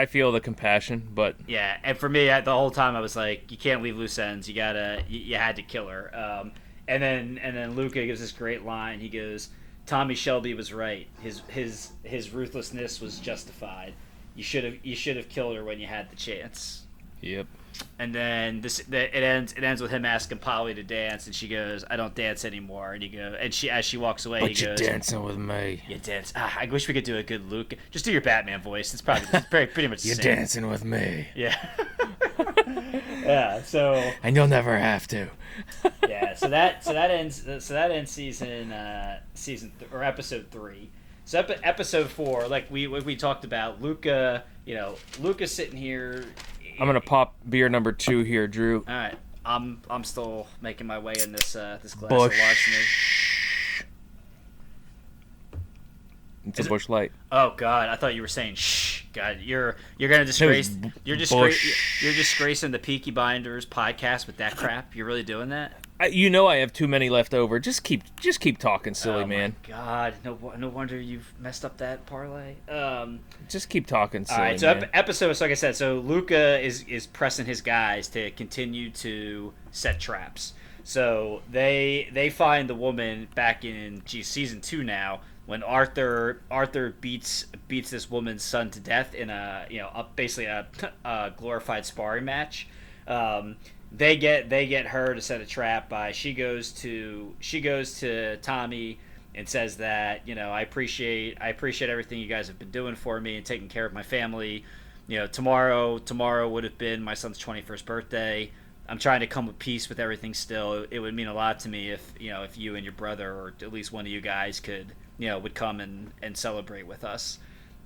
I I feel the compassion, but Yeah, and for me, I- the whole time I was like, you can't leave loose ends. You gotta, you, you had to kill her. Um, and then, and then Luca gives this great line. He goes, "Tommy Shelby was right. His his his ruthlessness was justified. You should have you should have killed her when you had the chance." yep. And then this the, it ends it ends with him asking Polly to dance, and she goes, "I don't dance anymore." And he go, and she as she walks away, he But you're goes, dancing with me. "You dance." Ah, I wish we could do a good Luke. Just do your Batman voice. It's probably it's very pretty much You're same. dancing with me, Yeah. yeah. So and you'll never have to. yeah. So that so that ends so that ends season uh season th- or episode three. So ep- episode four, like we we talked about, Luca. You know, Luca's sitting here. I'm gonna pop beer number two here, Drew. All right. I'm I'm still making my way in this uh this glass Bush. of larceny. It's Is a it- Busch light. Oh God! I thought you were saying shh. God, you're you're gonna disgrace. b- You're disgrace. You're disgracing the Peaky Binders podcast with that crap. You're really doing that? I, you know I have too many left over. Just keep just keep talking, silly oh man. My God, no no wonder you've messed up that parlay. Um. Just keep talking, silly All right, so man. ep- episode, so like I said, so Luca is is pressing his guys to continue to set traps. So they they find the woman back in geez, season two now when Arthur Arthur beats beats this woman's son to death in a you know a, basically a, a glorified sparring match. Um, they get they get her to set a trap by she goes to she goes to Tommy and says that you know I appreciate I appreciate everything you guys have been doing for me and taking care of my family. You know tomorrow tomorrow would have been my son's 21st birthday. I'm trying to come with peace with everything still. It would mean a lot to me if you know if you and your brother or at least one of you guys could you know would come and and celebrate with us.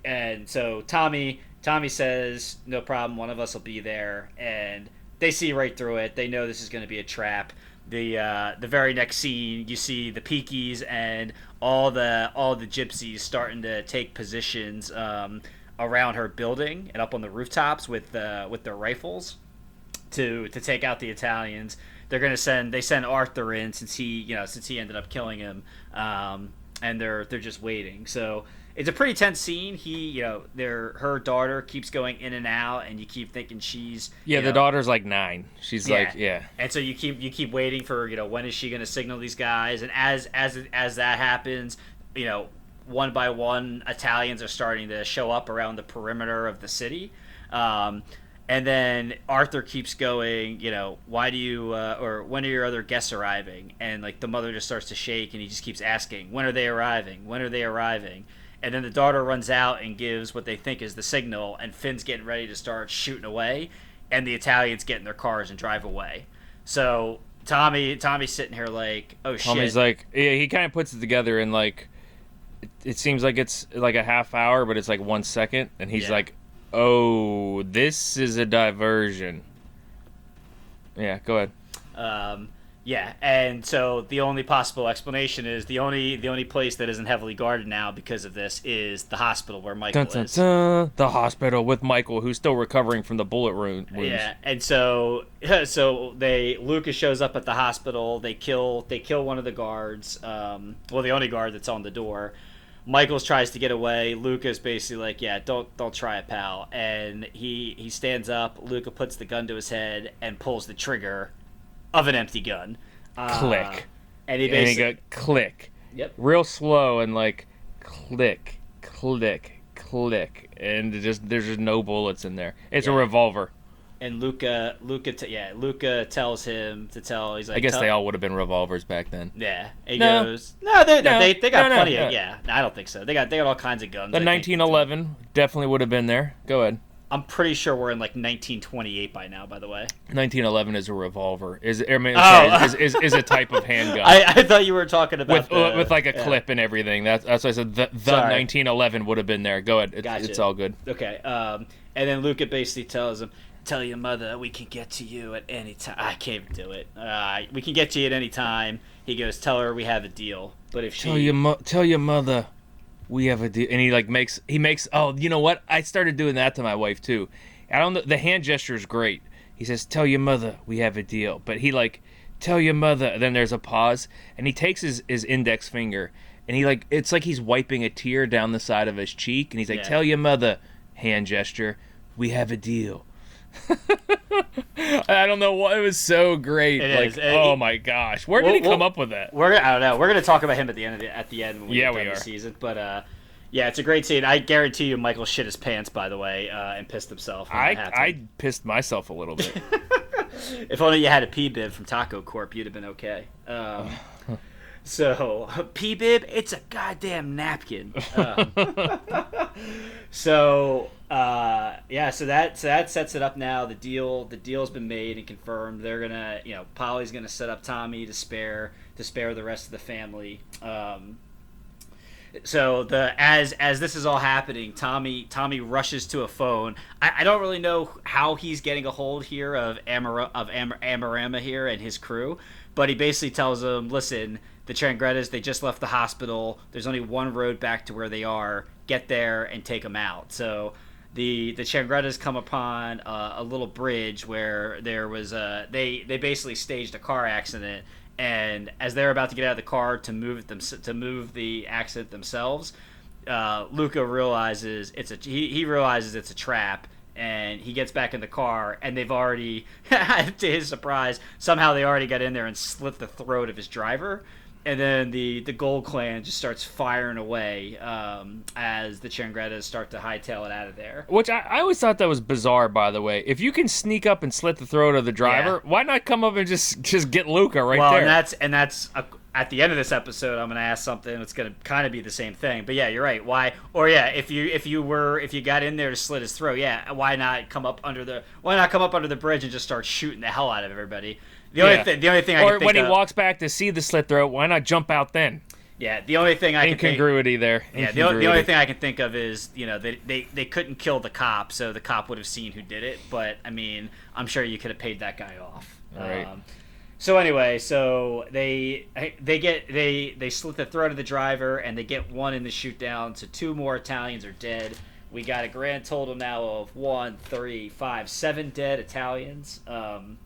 And so Tommy Tommy says no problem. One of us will be there and they see right through it. They know this is going to be a trap. The uh, the very next scene, you see the Peakies and all the all the gypsies starting to take positions um, around her building and up on the rooftops with uh, with their rifles to to take out the Italians. They're to send they send Arthur in since he you know since he ended up killing him, um, and they're they're just waiting. So it's a pretty tense scene. He you know their her daughter keeps going in and out, and you keep thinking she's yeah, the know, daughter's like nine. She's like, yeah. and so you keep you keep waiting for you know when is she going to signal these guys, and as as as that happens, you know one by one Italians are starting to show up around the perimeter of the city. Um, and then Arthur keeps going, you know, why do you, uh, or when are your other guests arriving? And like the mother just starts to shake and he just keeps asking, when are they arriving? When are they arriving? And then the daughter runs out and gives what they think is the signal, and Finn's getting ready to start shooting away, and the Italians get in their cars and drive away. So Tommy, Tommy's sitting here like, oh shit. Tommy's like, yeah, he kind of puts it together in like, it, it seems like it's like a half hour, but it's like one second, and he's Yeah. like, oh, this is a diversion. Yeah, go ahead. Um, yeah, and so the only possible explanation is the only the only place that isn't heavily guarded now because of this is the hospital where Michael Dun, dun, is. dun. The hospital with Michael, who's still recovering from the bullet wound. wounds. Yeah, and so so they Lucas shows up at the hospital. They kill they kill one of the guards. Um, well, the only guard that's on the door. Michaels tries to get away. Lucas basically like, yeah, don't don't try it, pal. And he he stands up. Luca puts the gun to his head and pulls the trigger of an empty gun. Uh, Click. And he and he basically got click, yep. real slow and like click, click, click, and just there's just no bullets in there. It's a revolver. and Luca, Luca, t- yeah, Luca tells him to tell. He's like, I guess they all would have been revolvers back then. Yeah, he No. goes. No, they, No. they, they got No, plenty no. of. Yeah, I don't think so. They got they got all kinds of guns. The I think. 1911 definitely would have been there. Go ahead. I'm pretty sure we're in like 1928 by now. By the way, 1911 is a revolver. Is I mean, Oh. sorry, is, is is a type of handgun. I, I thought you were talking about with uh, the- with like a yeah. clip and everything. That's that's why I said the, the 1911 would have been there. Go ahead. It's, Gotcha. it's all good. Okay. Um, and then Luca basically tells him, "Tell your mother we can get to you at any time." I can't do it. Uh, we can get to you at any time. He goes, "Tell her we have a deal." But if she, Tell your mo- tell your mother we have a deal. And he like makes he makes oh you know what I started doing that to my wife too. I don't know the hand gesture is great. He says tell your mother we have a deal, but he like tell your mother. Then there's a pause and he takes his his index finger and he like it's like he's wiping a tear down the side of his cheek and he's like Yeah. tell your mother hand gesture we have a deal. I don't know what it was so great. It like is. Oh my gosh, where did Well- he come well- up with that? we're I don't know. We're gonna talk about him at the end of the, at the end when we Yeah, we are. the season. But uh, yeah, it's a great scene. I guarantee you, Michael shit his pants. By the way, uh, and pissed himself. I I pissed myself a little bit. If only you had a P bib from Taco Corp, you'd have been okay. Um, so P bib, it's a goddamn napkin. Um, so uh, yeah, so that so that sets it up now. The deal the deal's been made and confirmed. They're gonna you know Polly's gonna set up Tommy to spare to spare the rest of the family. Um, so the as as this is all happening, Tommy Tommy rushes to a phone. I, I don't really know how he's getting a hold here of Amara, of Am, Amarama here and his crew, but he basically tells them, "Listen, the Changrettas they just left the hospital. There's only one road back to where they are. Get there and take them out." So the the Changrettas come upon a little bridge where there was a they they basically staged a car accident and as they're about to get out of the car to move them to move the accident themselves uh, Luca realizes it's a he, he realizes it's a trap and he gets back in the car and they've already to his surprise somehow they already got in there and slit the throat of his driver and then the the Gold Clan just starts firing away um, as the Changrettas start to hightail it out of there. Which I, I always thought that was bizarre, by the way. If you can sneak up and slit the throat of the driver, why not come up and just just get Luca right well, there? and that's and that's uh, at the end of this episode. I'm gonna ask something that's gonna kind of be the same thing. But yeah, you're right. Why? Or yeah, if you if you were if you got in there to slit his throat, yeah, why not come up under the why not come up under the bridge and just start shooting the hell out of everybody? The only Yeah. thing the only thing I or when he of, walks back to see the slit throat, why not jump out then? yeah, the only thing I can think, Incongruity there. Yeah, the, the only thing I can think of is you know they, they they couldn't kill the cop, so the cop would have seen who did it. But I mean, I'm sure you could have paid that guy off. All right. Um, so anyway, so they they get they they slit the throat of the driver and they get one in the shoot down. So two more Italians are dead. We got a grand total now of one, three, five, seven dead Italians. Um,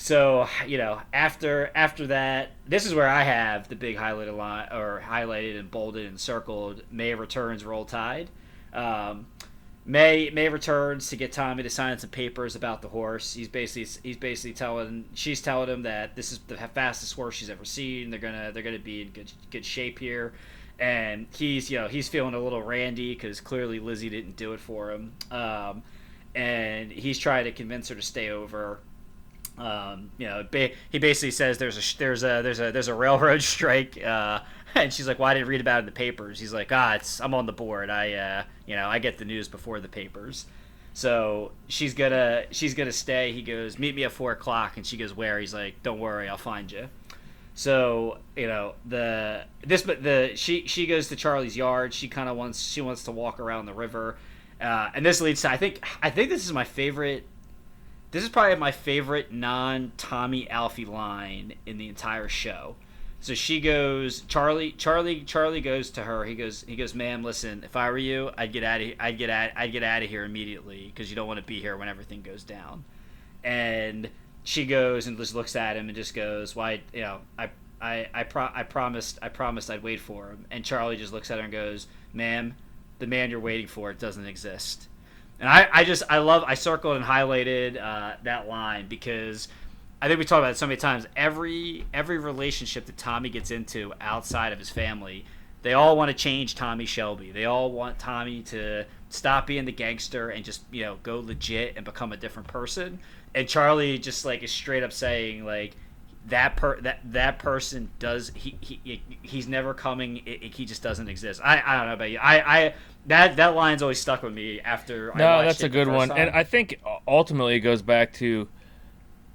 so you know, after after that, this is where I have the big highlighted line or highlighted and bolded and circled. May returns, roll tide. Um, May May returns to get Tommy to sign some papers about the horse. He's basically he's basically telling she's telling him that this is the fastest horse she's ever seen. They're gonna they're gonna be in good good shape here, and he's you know he's feeling a little randy because clearly Lizzie didn't do it for him, um, and he's trying to convince her to stay over. Um, you know, ba- he basically says there's a sh- there's a there's a there's a railroad strike, uh, and she's like, "Why didn't I read about it in the papers?" He's like, "Ah, it's I'm on the board. I uh, you know I get the news before the papers." So she's gonna she's gonna stay. He goes, "Meet me at four o'clock," and she goes, "Where?" He's like, "Don't worry, I'll find you." So you know the this but the she she goes to Charlie's yard. She kind of wants she wants to walk around the river, uh, and this leads to I think I think this is my favorite this is probably my favorite non Tommy Alfie line in the entire show. So she goes, Charlie, Charlie, Charlie goes to her. He goes, he goes, ma'am, listen, if I were you, I'd get out of, I'd get out, I'd get out of here immediately because you don't want to be here when everything goes down. And she goes and just looks at him and just goes, why, you know, I, I, I, pro- I promised, I promised I'd wait for him. And Charlie just looks at her and goes, ma'am, the man you're waiting for doesn't exist. And I, I just I love I circled and highlighted uh, that line because I think we talked about it so many times. Every every relationship that Tommy gets into outside of his family, they all want to change Tommy Shelby. They all want Tommy to stop being the gangster and just you know go legit and become a different person. And Charlie just like is straight up saying like that per that that person does he, he he's never coming it, it- he just doesn't exist i i don't know about you i i that that line's always stuck with me after I No, that's a good one, and. I think ultimately it goes back to,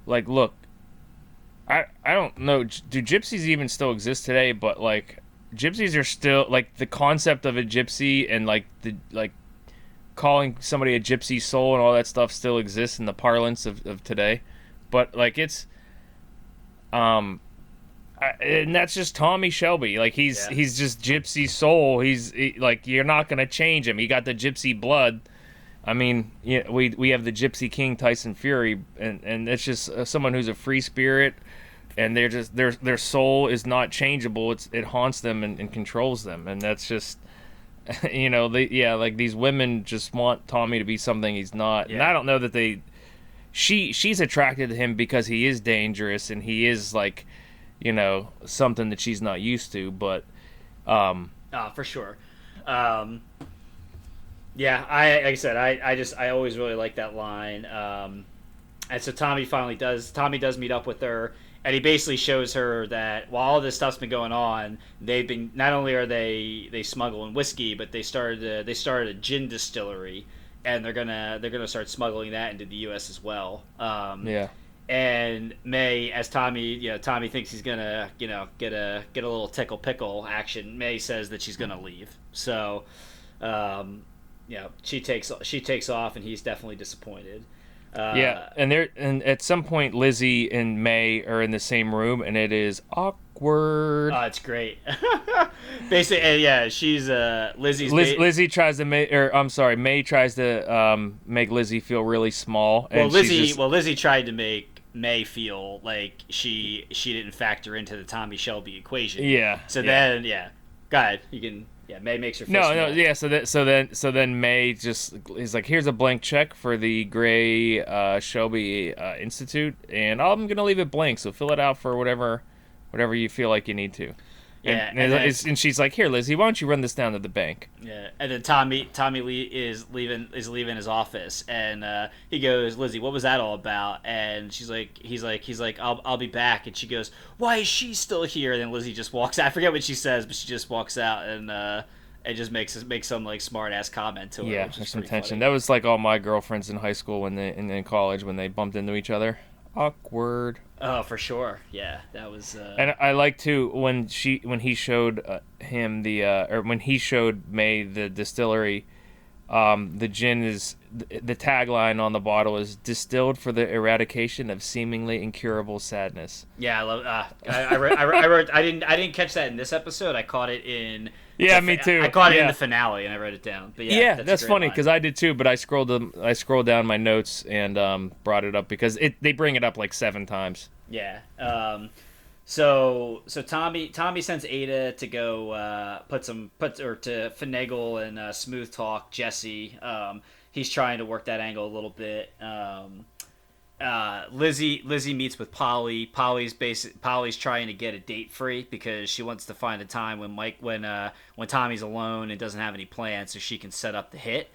like, look, I I don't know, do gypsies even still exist today? But like, gypsies are still like the concept of a gypsy and like the like calling somebody a gypsy soul and all that stuff still exists in the parlance of, of today. But like, it's um. And that's just Tommy Shelby. Like he's Yeah. he's just gypsy soul. He's he, like you're not gonna change him. He got the gypsy blood. I mean, yeah, we we have the Gypsy King Tyson Fury, and and it's just uh, someone who's a free spirit, and they're just their their soul is not changeable. It's it haunts them and, and controls them, and that's just, you know, they yeah, like these women just want Tommy to be something he's not, and I don't know that they. She she's attracted to him because he is dangerous and he is like, you know, something that she's not used to, but. Um, Oh, for sure. Um, yeah, I like I said, I, I just I always really like that line. Um, and so Tommy finally does Tommy does meet up with her, and he basically shows her that while all this stuff's been going on, they've been not only are they they smuggling whiskey, but they started a, they started a gin distillery, and they're gonna they're gonna start smuggling that into the U.S. as well. Um, yeah. And May, as Tommy, you know, Tommy thinks he's gonna, you know, get a get a little tickle pickle action. May says that she's gonna leave. So, um, you know, she takes she takes off, and he's definitely disappointed. Uh, Yeah, and there and at some point Lizzie and May are in the same room, and it is awkward. Oh, it's great. Basically, yeah, she's uh, Lizzie's. Liz, ba- Lizzie tries to make, or I'm sorry, May tries to um, make Lizzie feel really small. And well, Lizzie. just- Well, Lizzie tried to make May feel like she she didn't factor into the Tommy Shelby equation. yeah. So yeah. then, yeah, go ahead. You can. Yeah, May makes her. No, no, roll. yeah. So that, so then, so then May just is like, "Here's a blank check for the Gray uh, Shelby uh, Institute, and I'm gonna leave it blank. So fill it out for whatever, whatever you feel like you need to." Yeah, and, and then- it's- and she's like, "Here, Lizzie, why don't you run this down to the bank?" Yeah, and then Tommy Tommy Lee is leaving is leaving his office, and uh, he goes, Lizzie, what was that all about? And she's like, he's like, he's like, I'll I'll be back, and she goes, Why is she still here? And then Lizzie just walks out. I forget what she says, but she just walks out and uh, and just makes makes some like smart ass comment to her. Yeah, which is there's some tension. funny. That was like all my girlfriends in high school when they and in college when they bumped into each other. Awkward. Oh, for sure. Yeah, that was. Uh, And I like to when she when he showed uh, him the uh, or when he showed May the distillery. Um, the gin is the, the tagline on the bottle is distilled for the eradication of seemingly incurable sadness. yeah, I love. Uh, I, I, wrote, I, wrote, I wrote. I didn't. I didn't catch that in this episode. I caught it in. Yeah, me too. I caught it in the finale, and I wrote it down. But yeah, Yeah, that's, that's, funny because I did too. But I scrolled them, I scrolled down my notes and um, brought it up because it they bring it up like seven times. Yeah. Um, so so Tommy Tommy sends Ada to go uh, put some put or to finagle and uh, smooth talk Jesse. Um, he's trying to work that angle a little bit. Um, uh, Lizzie Lizzie meets with Polly. Polly's basic Polly's trying to get a date free because she wants to find a time when Mike when uh, when Tommy's alone and doesn't have any plans so she can set up the hit.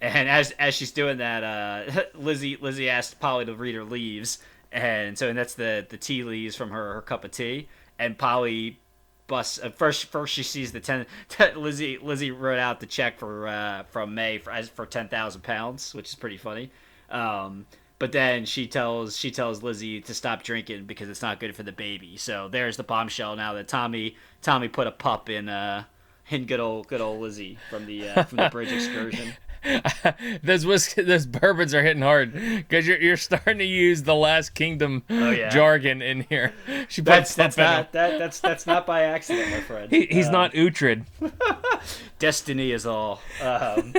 And as as she's doing that, uh, Lizzie Lizzie asked Polly to read her leaves, and so and that's the the tea leaves from her her cup of tea. And Polly busts uh, first first she sees the ten Lizzie Lizzie wrote out the check for uh, from May for for ten thousand pounds, which is pretty funny. Um, but then she tells she tells Lizzie to stop drinking because it's not good for the baby. So there's the bombshell now that Tommy Tommy put a pup in uh in good old good old Lizzie from the uh, from the bridge excursion. those whiskey, those bourbons are hitting hard because you're you're starting to use the Last Kingdom Oh, yeah. jargon in here. She That's that's not that that's that's not by accident, my friend. He, he's Uh, not Uhtred. destiny is all. Um,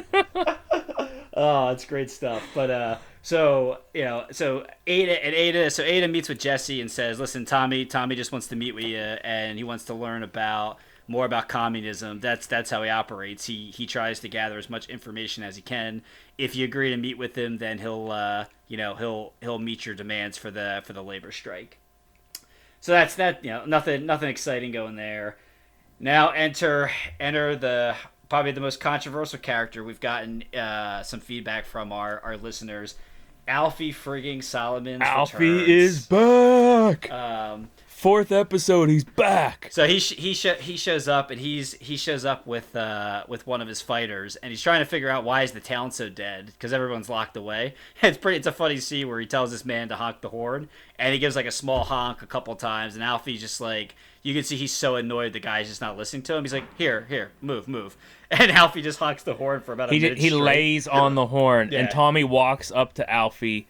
oh, it's great stuff. But uh, so you know, so Ada and Ada, so Ada meets with Jesse and says, "Listen, Tommy, Tommy just wants to meet with you, and he wants to learn about." More about communism. That's that's how he operates. He he tries to gather as much information as he can. If you agree to meet with him, then he'll uh, you know he'll he'll meet your demands for the for the labor strike. So that's that. You know, nothing nothing exciting going there. Now enter enter the probably the most controversial character. We've gotten uh, some feedback from our, our listeners. Alfie frigging Solomon. Alfie is back. Um, Fourth episode, he's back. so he sh- he sh- he shows up and he's he shows up with uh, with one of his fighters and he's trying to figure out why is the town so dead because everyone's locked away. It's pretty. It's a funny scene where he tells this man to honk the horn and he gives like a small honk a couple times and Alfie's just like you can see he's so annoyed the guy's just not listening to him. He's like here here move move and Alfie just honks the horn for about a He minute. he straight. lays on the horn, Yeah. and Tommy walks up to Alfie,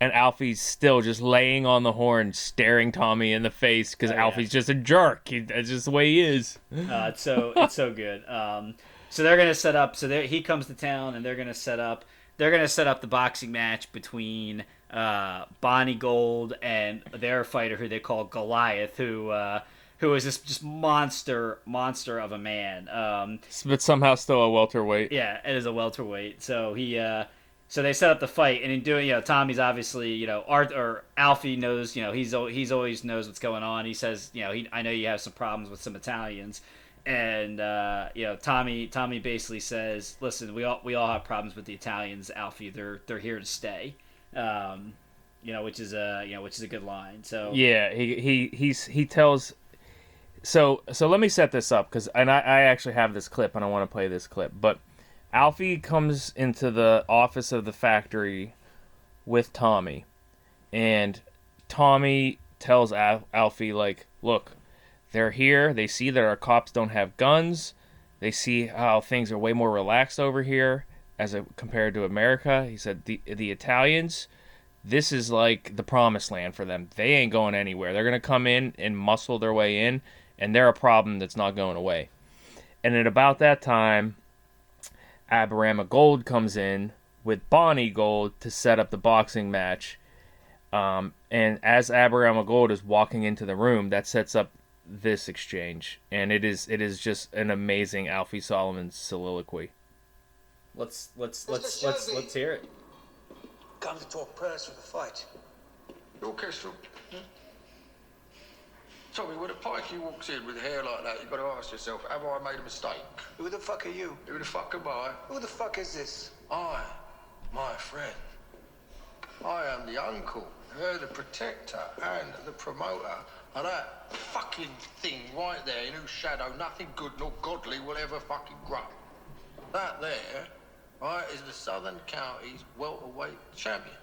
and Alfie's still just laying on the horn, staring Tommy in the face because Oh, yeah. Alfie's just a jerk. He, that's just the way he is. Uh, it's so it's so good. Um, so they're gonna set up. So he comes to town, and they're gonna set up. They're gonna set up the boxing match between uh, Bonnie Gold and their fighter, who they call Goliath, who uh, who is this just monster monster of a man. Um, But somehow still a welterweight. yeah, it is a welterweight. So he, uh, so they set up the fight, and in doing, you know, Tommy's obviously, you know, Art or Alfie knows, you know, he's he's always knows what's going on. He says, you know, he, I know you have some problems with some Italians, and uh, you know, Tommy, Tommy basically says, listen, we all we all have problems with the Italians, Alfie. They're they're here to stay. Um, you know, which is a you know, which is a good line. So Yeah, he he he's he tells. So so let me set this up because and I, I actually have this clip and I want to play this clip. But Alfie comes into the office of the factory with Tommy, and Tommy tells Al- Alfie like, "Look, they're here. They see that our cops don't have guns. They see how things are way more relaxed over here as a, compared to America." He said the the Italians this is like the promised land for them. They ain't going anywhere. They're gonna come in and muscle their way in, and they're a problem that's not going away. And at about that time, Aberama Gold comes in with Bonnie Gold to set up the boxing match. Um, and as Aberama Gold is walking into the room, that sets up this exchange, and it is it is just an amazing Alfie Solomon soliloquy. let's let's Mr. let's let's let's hear it. Come to talk prayers for the fight. Your Kestrel. Tommy, when a pikey walks in with hair like that, you've got to ask yourself, have I made a mistake? Who the fuck are you? Who the fuck am I? Who the fuck is this? I, my friend. I am the uncle, her the protector, and the promoter of that fucking thing right there in whose shadow nothing good nor godly will ever fucking grow. That there, right, is the Southern Counties welterweight champion.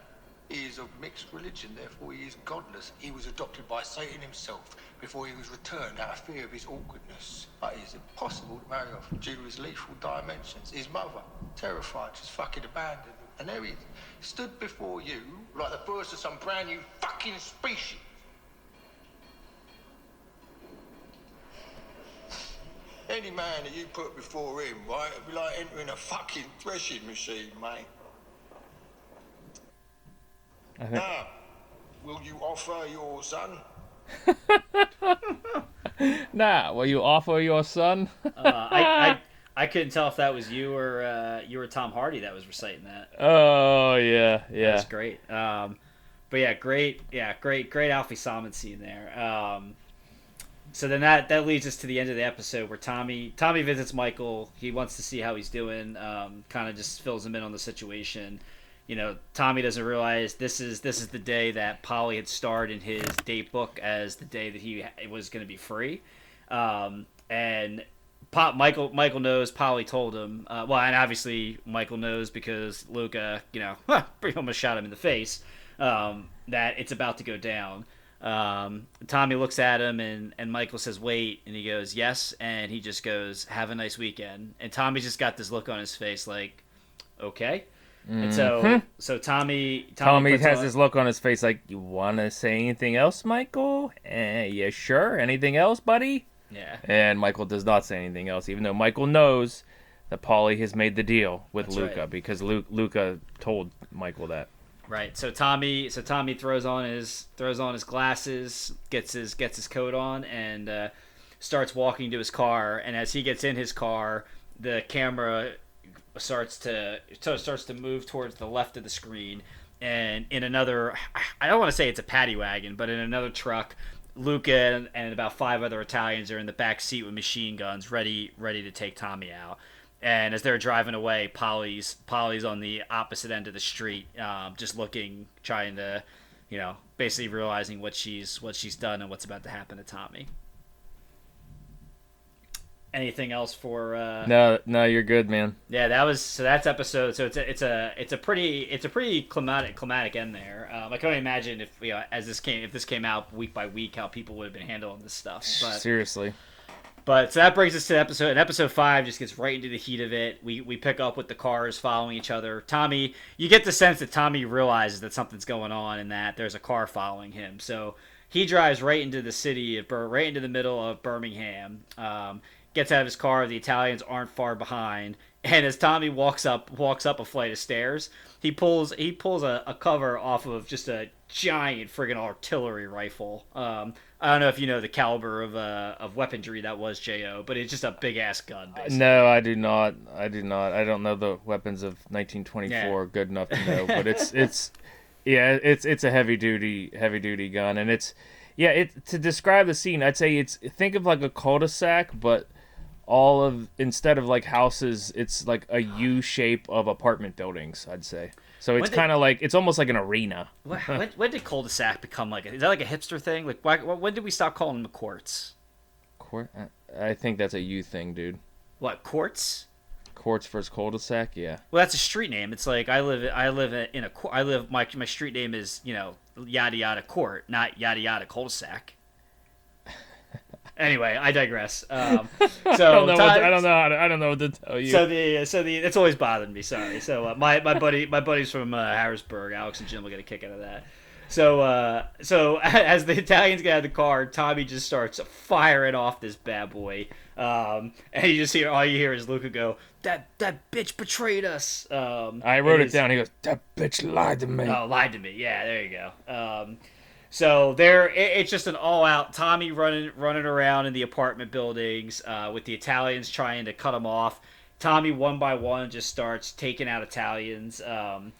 Is of mixed religion, therefore he is godless. He was adopted by Satan himself before he was returned out of fear of his awkwardness. But it is impossible to marry off due to his lethal dimensions. His mother, terrified, just fucking abandoned him. And there he is, stood before you like the first of some brand new fucking species. Any man that you put before him, right, it'd be like entering a fucking threshing machine, mate. I think Now, will you offer your son? nah. Will you offer your son? Uh, I, I I couldn't tell if that was you or uh, you or Tom Hardy that was reciting that. oh yeah, yeah. That's great. Um, but yeah, great. Yeah, great, great Alfie Solomon scene there. Um, so then that that leads us to the end of the episode where Tommy Tommy visits Michael. He wants to see how he's doing. Um, kind of just fills him in on the situation. You know, Tommy doesn't realize this is this is the day that Polly had starred in his date book as the day that he was going to be free. Um, and Pop Michael Michael knows. Polly told him. Uh, well, and obviously Michael knows because Luca, you know, pretty almost shot him in the face. Um, that it's about to go down. Um, Tommy looks at him and and Michael says, "Wait," and he goes, "Yes," and he just goes, "Have a nice weekend." And Tommy's just got this look on his face, like, "Okay." And so so Tommy Tommy, Tommy has on- this look on his face like, "You want to say anything else, Michael? Eh, yeah, sure. Anything else, buddy?" yeah. And Michael does not say anything else, even though Michael knows that Polly has made the deal with That's Luca right. because Lu- Luca told Michael that. Right. So Tommy, so Tommy throws on his throws on his glasses, gets his gets his coat on, and uh, starts walking to his car. And as he gets in his car, the camera starts to starts to move towards the left of the screen. And in another, I don't want to say it's a paddy wagon, but in another truck, Luca and, about five other Italians are in the back seat with machine guns, ready ready to take Tommy out. And as they're driving away, Polly's Polly's on the opposite end of the street, um, just looking, trying to, you know, basically realizing what she's what she's done and what's about to happen to Tommy. Anything else for? Uh, No, no, you're good, man. yeah, that was so. That's episode. So it's a it's a it's a pretty it's a pretty climatic climatic end there. Um, I can only imagine if you know as this came if this came out week by week how people would have been handling this stuff. But Seriously. but so that brings us to episode. And episode five just gets right into the heat of it. We we pick up with the cars following each other. Tommy, you get the sense that Tommy realizes that something's going on and that there's a car following him. So he drives right into the city of right into the middle of Birmingham. Um, gets out of his car. The Italians aren't far behind. And as Tommy walks up walks up a flight of stairs, he pulls he pulls a, a cover off of just a giant friggin' artillery rifle. Um, I don't know if you know the caliber of uh, of weaponry that was Jo, but it's just a big ass gun. Basically. No, I do not. I do not. I don't know the weapons of 1924 Yeah. good enough to know, but it's it's yeah, it's it's a heavy duty heavy duty gun, and it's yeah. It to describe the scene, I'd say it's think of like a cul-de-sac, but all of instead of like houses, it's like a U shape of apartment buildings. I'd say. So it's kind of like it's almost like an arena. When, when, when did cul-de-sac become like? A, is that like a hipster thing? Like, why, when did we stop calling them courts? Court. I- I think that's a U thing, dude. What courts? Courts versus cul-de-sac, yeah. Well, that's a street name. It's like I live I live in a I live my my street name is you know yada yada court, not yada yada cul-de-sac. Anyway, I digress. Um, so I don't know. What, I don't know. How to, I don't know what to tell you. So the so the it's always bothered me. Sorry. So uh, my my buddy my buddies from uh, Harrisburg, Alex and Jim will get a kick out of that. So uh, so as the Italians get out of the car, Tommy just starts firing off this bad boy, um, and you just hear all you hear is Luca go, "That that bitch betrayed us." Um, I wrote it down. He goes, "That bitch lied to me." Oh, lied to me. Yeah, there you go. Um, so there, it, it's just an all-out Tommy running running around in the apartment buildings uh, with the Italians trying to cut him off. Tommy one by one just starts taking out Italians. Um,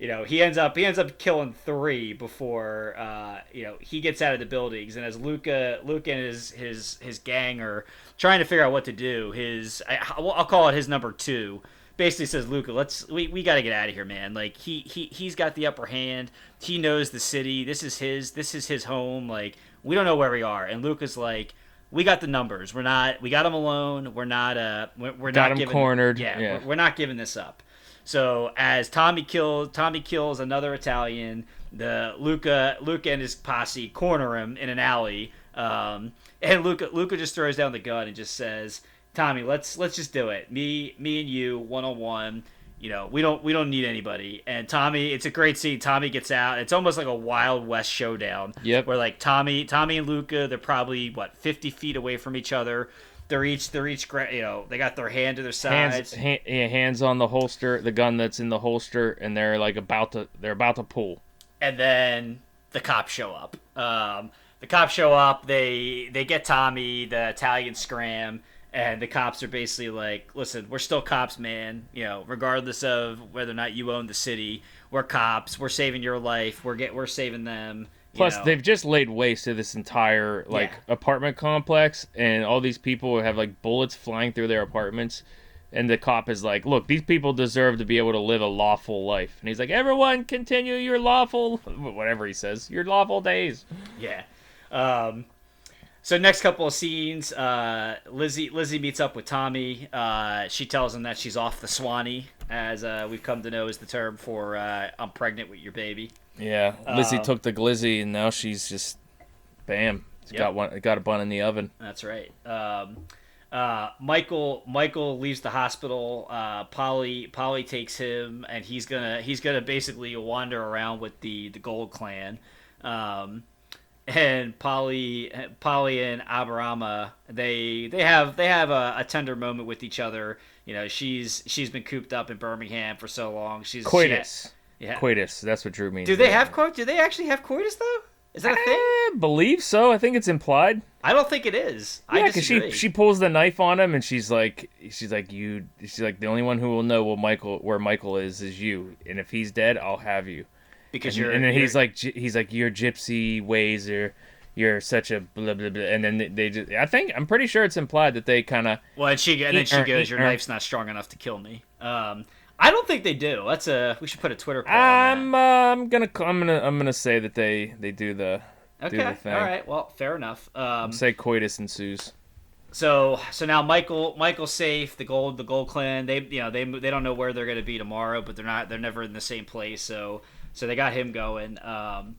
you know, he ends up he ends up killing three before uh, you know he gets out of the buildings. And as Luca Luca and his his his gang are trying to figure out what to do, his I, I'll call it his number two basically says Luca, let's we, we got to get out of here, man. Like he he he's got the upper hand. He knows the city. This is his this is his home. Like we don't know where we are. And Luca's like, we got the numbers. We're not we got him alone. We're not uh we're, we're Got not him giving, cornered. Yeah, Yeah. We're, we're not giving this up. So as Tommy kills Tommy kills another Italian, the Luca Luca and his posse corner him in an alley. Um, and Luca Luca just throws down the gun and just says, "Tommy, let's let's just do it. Me me and you one on one. You know, we don't we don't need anybody." And Tommy, it's a great scene. Tommy gets out. It's almost like a Wild West showdown. Yep. Where like Tommy Tommy and Luca, they're probably what 50 feet away from each other. They're each they're each you know they got their hand to their sides. hands ha- yeah, hands on the holster, the gun that's in the holster, and they're like about to they're about to pull. and then the cops show up. Um, the cops show up. They they get Tommy. The Italian scram, and the cops are basically like, "Listen, we're still cops, man. You know, regardless of whether or not you own the city, we're cops. We're saving your life. We're get we're saving them." Plus, know. they've just laid waste to this entire like Yeah. apartment complex, and all these people have like bullets flying through their apartments. And the cop is like, "Look, these people deserve to be able to live a lawful life." And he's like, "Everyone, continue your lawful, whatever he says, your lawful days." Yeah. Um, so next couple of scenes, uh, Lizzie Lizzie meets up with Tommy. Uh, she tells him that she's off the Swanee, as uh, we've come to know is the term for uh, I'm pregnant with your baby. Yeah, Lizzie Uh, took the glizzy, and now she's just, bam, Yep. got one, got a bun in the oven. That's right. Um, uh, Michael Michael leaves the hospital. Uh, Polly Polly takes him, and he's gonna he's gonna basically wander around with the the Gold Clan. Um, and Polly Polly and Aberama they they have they have a, a tender moment with each other. You know, she's she's been cooped up in Birmingham for so long. She's she- Coitus, yeah. coitus. That's what Drew means. Do they have coitus? Do they actually have coitus though? Is that a thing? I believe so. I think it's implied. I don't think it is. Yeah, because she she pulls the knife on him, and she's like, she's like, you. She's like, the only one who will know what Michael where Michael is is you, and if he's dead, I'll have you. Because And, you're and then he's you're- like, he's like, your gypsy ways are, you're such a blah blah blah, and then they, they just. I think I'm pretty sure it's implied that they kind of. Well, and she and then she goes, "Your her." knife's not strong enough to kill me." Um, I don't think they do. That's a we should put a Twitter poll. I'm uh, I'm gonna I'm gonna I'm gonna say that they they do the that. do Okay, the all right. Well, fair enough. Um, say coitus ensues. so so now Michael Michael's safe. The gold the gold clan. They you know they they don't know where they're gonna be tomorrow, but they're not they're never in the same place. So so they got him going. Um,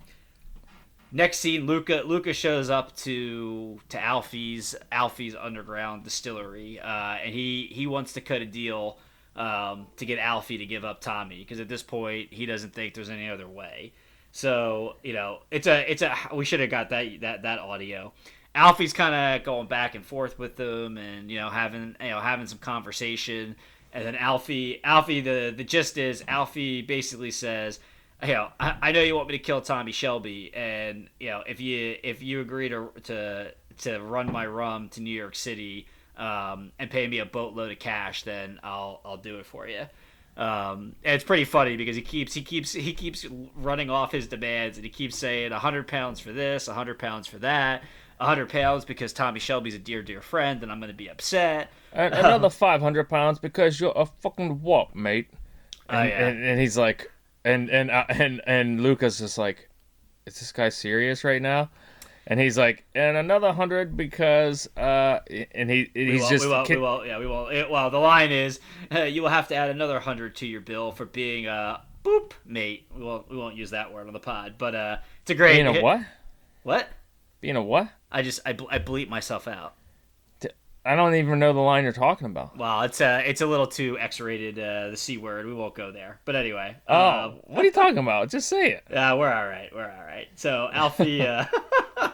next scene, Luca Luca shows up to to Alfie's Alfie's underground distillery, uh, and he he wants to cut a deal um, to get Alfie to give up Tommy because at this point he doesn't think there's any other way. So you know it's a it's a we should have got that that that audio. Alfie's kind of going back and forth with them, and you know having you know having some conversation, and then Alfie Alfie the the gist is Alfie basically says, you know I, I know you want me to kill Tommy Shelby, and you know if you if you agree to to to run my rum to New York City um, and pay me a boatload of cash, then I'll I'll do it for you. Um, and it's pretty funny because he keeps he keeps he keeps running off his demands and he keeps saying hundred pounds for this, hundred pounds for that, hundred pounds because Tommy Shelby's a dear dear friend and I'm gonna be upset. A- Another five hundred pounds because you're a fucking what, mate? Oh, And, yeah. and, and he's like, and and uh, and and Lucas is like, is this guy serious right now? And he's like, and another hundred because, uh, and he We he's won't, just we kid- we won't, yeah, we won't. It, well, the line is, uh, you will have to add another hundred to your bill for being a boop mate. We won't, we won't use that word on the pod, but uh, it's a great. being a what? What? Being a what? I just I, ble- I bleep myself out. I don't even know the line you're talking about. Well, it's uh, it's a little too X-rated, uh, the c word. We won't go there. But anyway, Oh, um, what are you talking about? Just say it. Yeah, we're all right. We're all right. So Alfie, uh,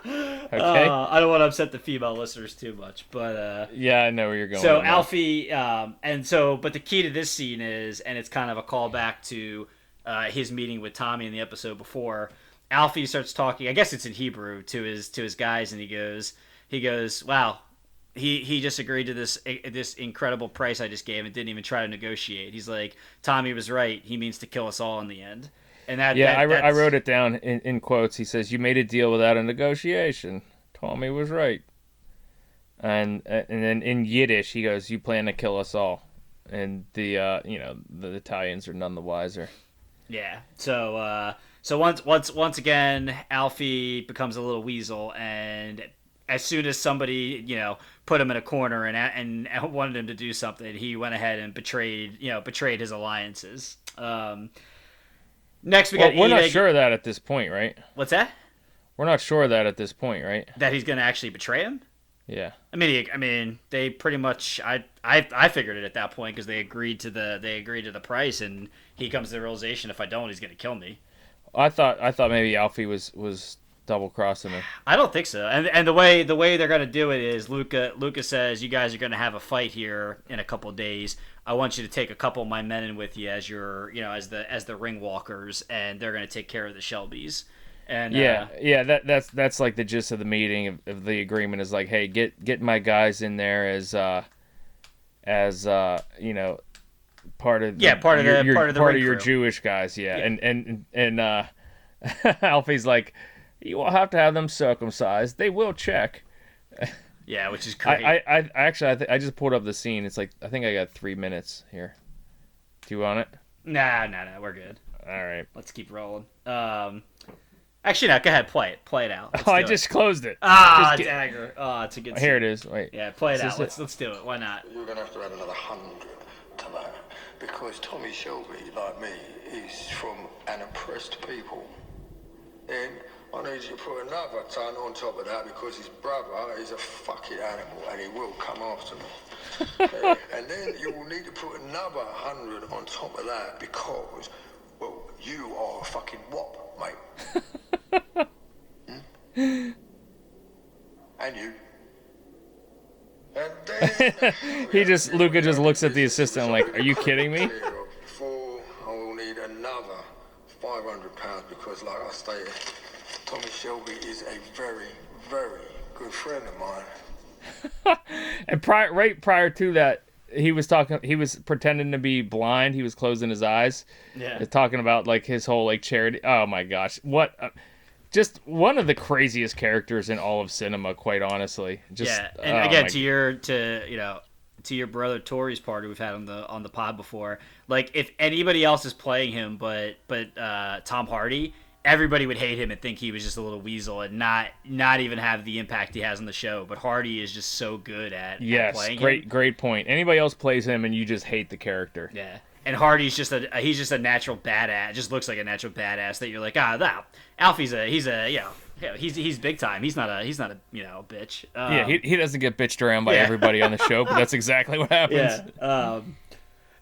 Okay. uh, I don't want to upset the female listeners too much, but uh, Yeah, I know where you're going. so. Alfie, um, and so, but the key to this scene is, and it's kind of a callback to uh, his meeting with Tommy in the episode before. Alfie starts talking. I guess it's in Hebrew to his to his guys, and he goes, he goes, "Wow, he he just agreed to this this incredible price I just gave and didn't even try to negotiate." He's like, "Tommy was right. He means to kill us all in the end." And that Yeah, that- I, I wrote it down in, in quotes. He says, "You made a deal without a negotiation." Tommy was right. And and then in Yiddish, he goes, "You plan to kill us all," and the uh, you know the Italians are none the wiser. Yeah. So uh, so once once once again, Alfie becomes a little weasel, and as soon as somebody you know put him in a corner and and, wanted him to do something, he went ahead and betrayed you know betrayed his alliances. Um, next, we Well, got we're not sure of that at this point, right? What's that? We're not sure of that at this point, right? That he's going to actually betray him. Yeah. I mean, he, I mean, they pretty much. I, I, I figured it at that point because they agreed to the they agreed to the price, and he comes to the realization if I don't, he's going to kill me. I thought I thought maybe Alfie was was double crossing him. I don't think so. And and the way the way they're gonna do it is Luca Luca says you guys are gonna have a fight here in a couple days. I want you to take a couple of my men in with you as your you know as the as the ring walkers, and they're gonna take care of the Shelbys. And Yeah, uh, yeah. That that's that's like the gist of the meeting of, of the agreement is like, hey, get get my guys in there as uh as uh you know part of the, Yeah, part of your, the- your, part of the part of your crew. Jewish guys. Yeah, and and and uh Alfie's like, you will have to have them circumcised. They will check. yeah, which is I great. I, I I actually I, th- I just pulled up the scene. It's like I think I got three minutes here. Do you want it? nah, nah, nah, we're good. All right. Let's keep rolling. Um, actually, no, go ahead, play it, play it out. Let's Oh, I do it. just closed it. ah just get- dagger. Oh, it's a good. Here scene. it is. Wait. Yeah, play it Is out. Let's it? let's do it. Why not? You're gonna have to add another hundred to that because Tommy Shelby, like me, is from an oppressed people. Then I need you to put another ton on top of that because his brother is a fucking animal and he will come after me. And then you will need to put another hundred on top of that because, well, you are a fucking wop, mate. Hmm? And you. And then He just Luca just looks at the assistant like, "Are you kidding me?" Four, I will need another 500 pounds because, like I stated, Tommy Shelby is a very, very good friend of mine. And prior, right prior to that, he was talking. He was pretending to be blind. He was closing his eyes. Yeah. Talking about like his whole like charity. Oh my gosh, what? Uh, just one of the craziest characters in all of cinema, quite honestly. Just, yeah, and oh again, my to your to you know to your brother Tori's party we've had on the on the pod before. Like if anybody else is playing him, but but uh, Tom Hardy, everybody would hate him and think he was just a little weasel and not not even have the impact he has on the show. But Hardy is just so good at, at Yes, playing great, him. great point. Anybody else plays him, and you just hate the character. Yeah. And Hardy's just a he's just a natural badass. Just looks like a natural badass that you're like ah that Alfie's a he's a you know yeah, he's he's big time. He's not a he's not a you know bitch. Um, Yeah, he, he doesn't get bitched around by yeah. everybody on the show, but that's exactly what happens. Yeah. Um,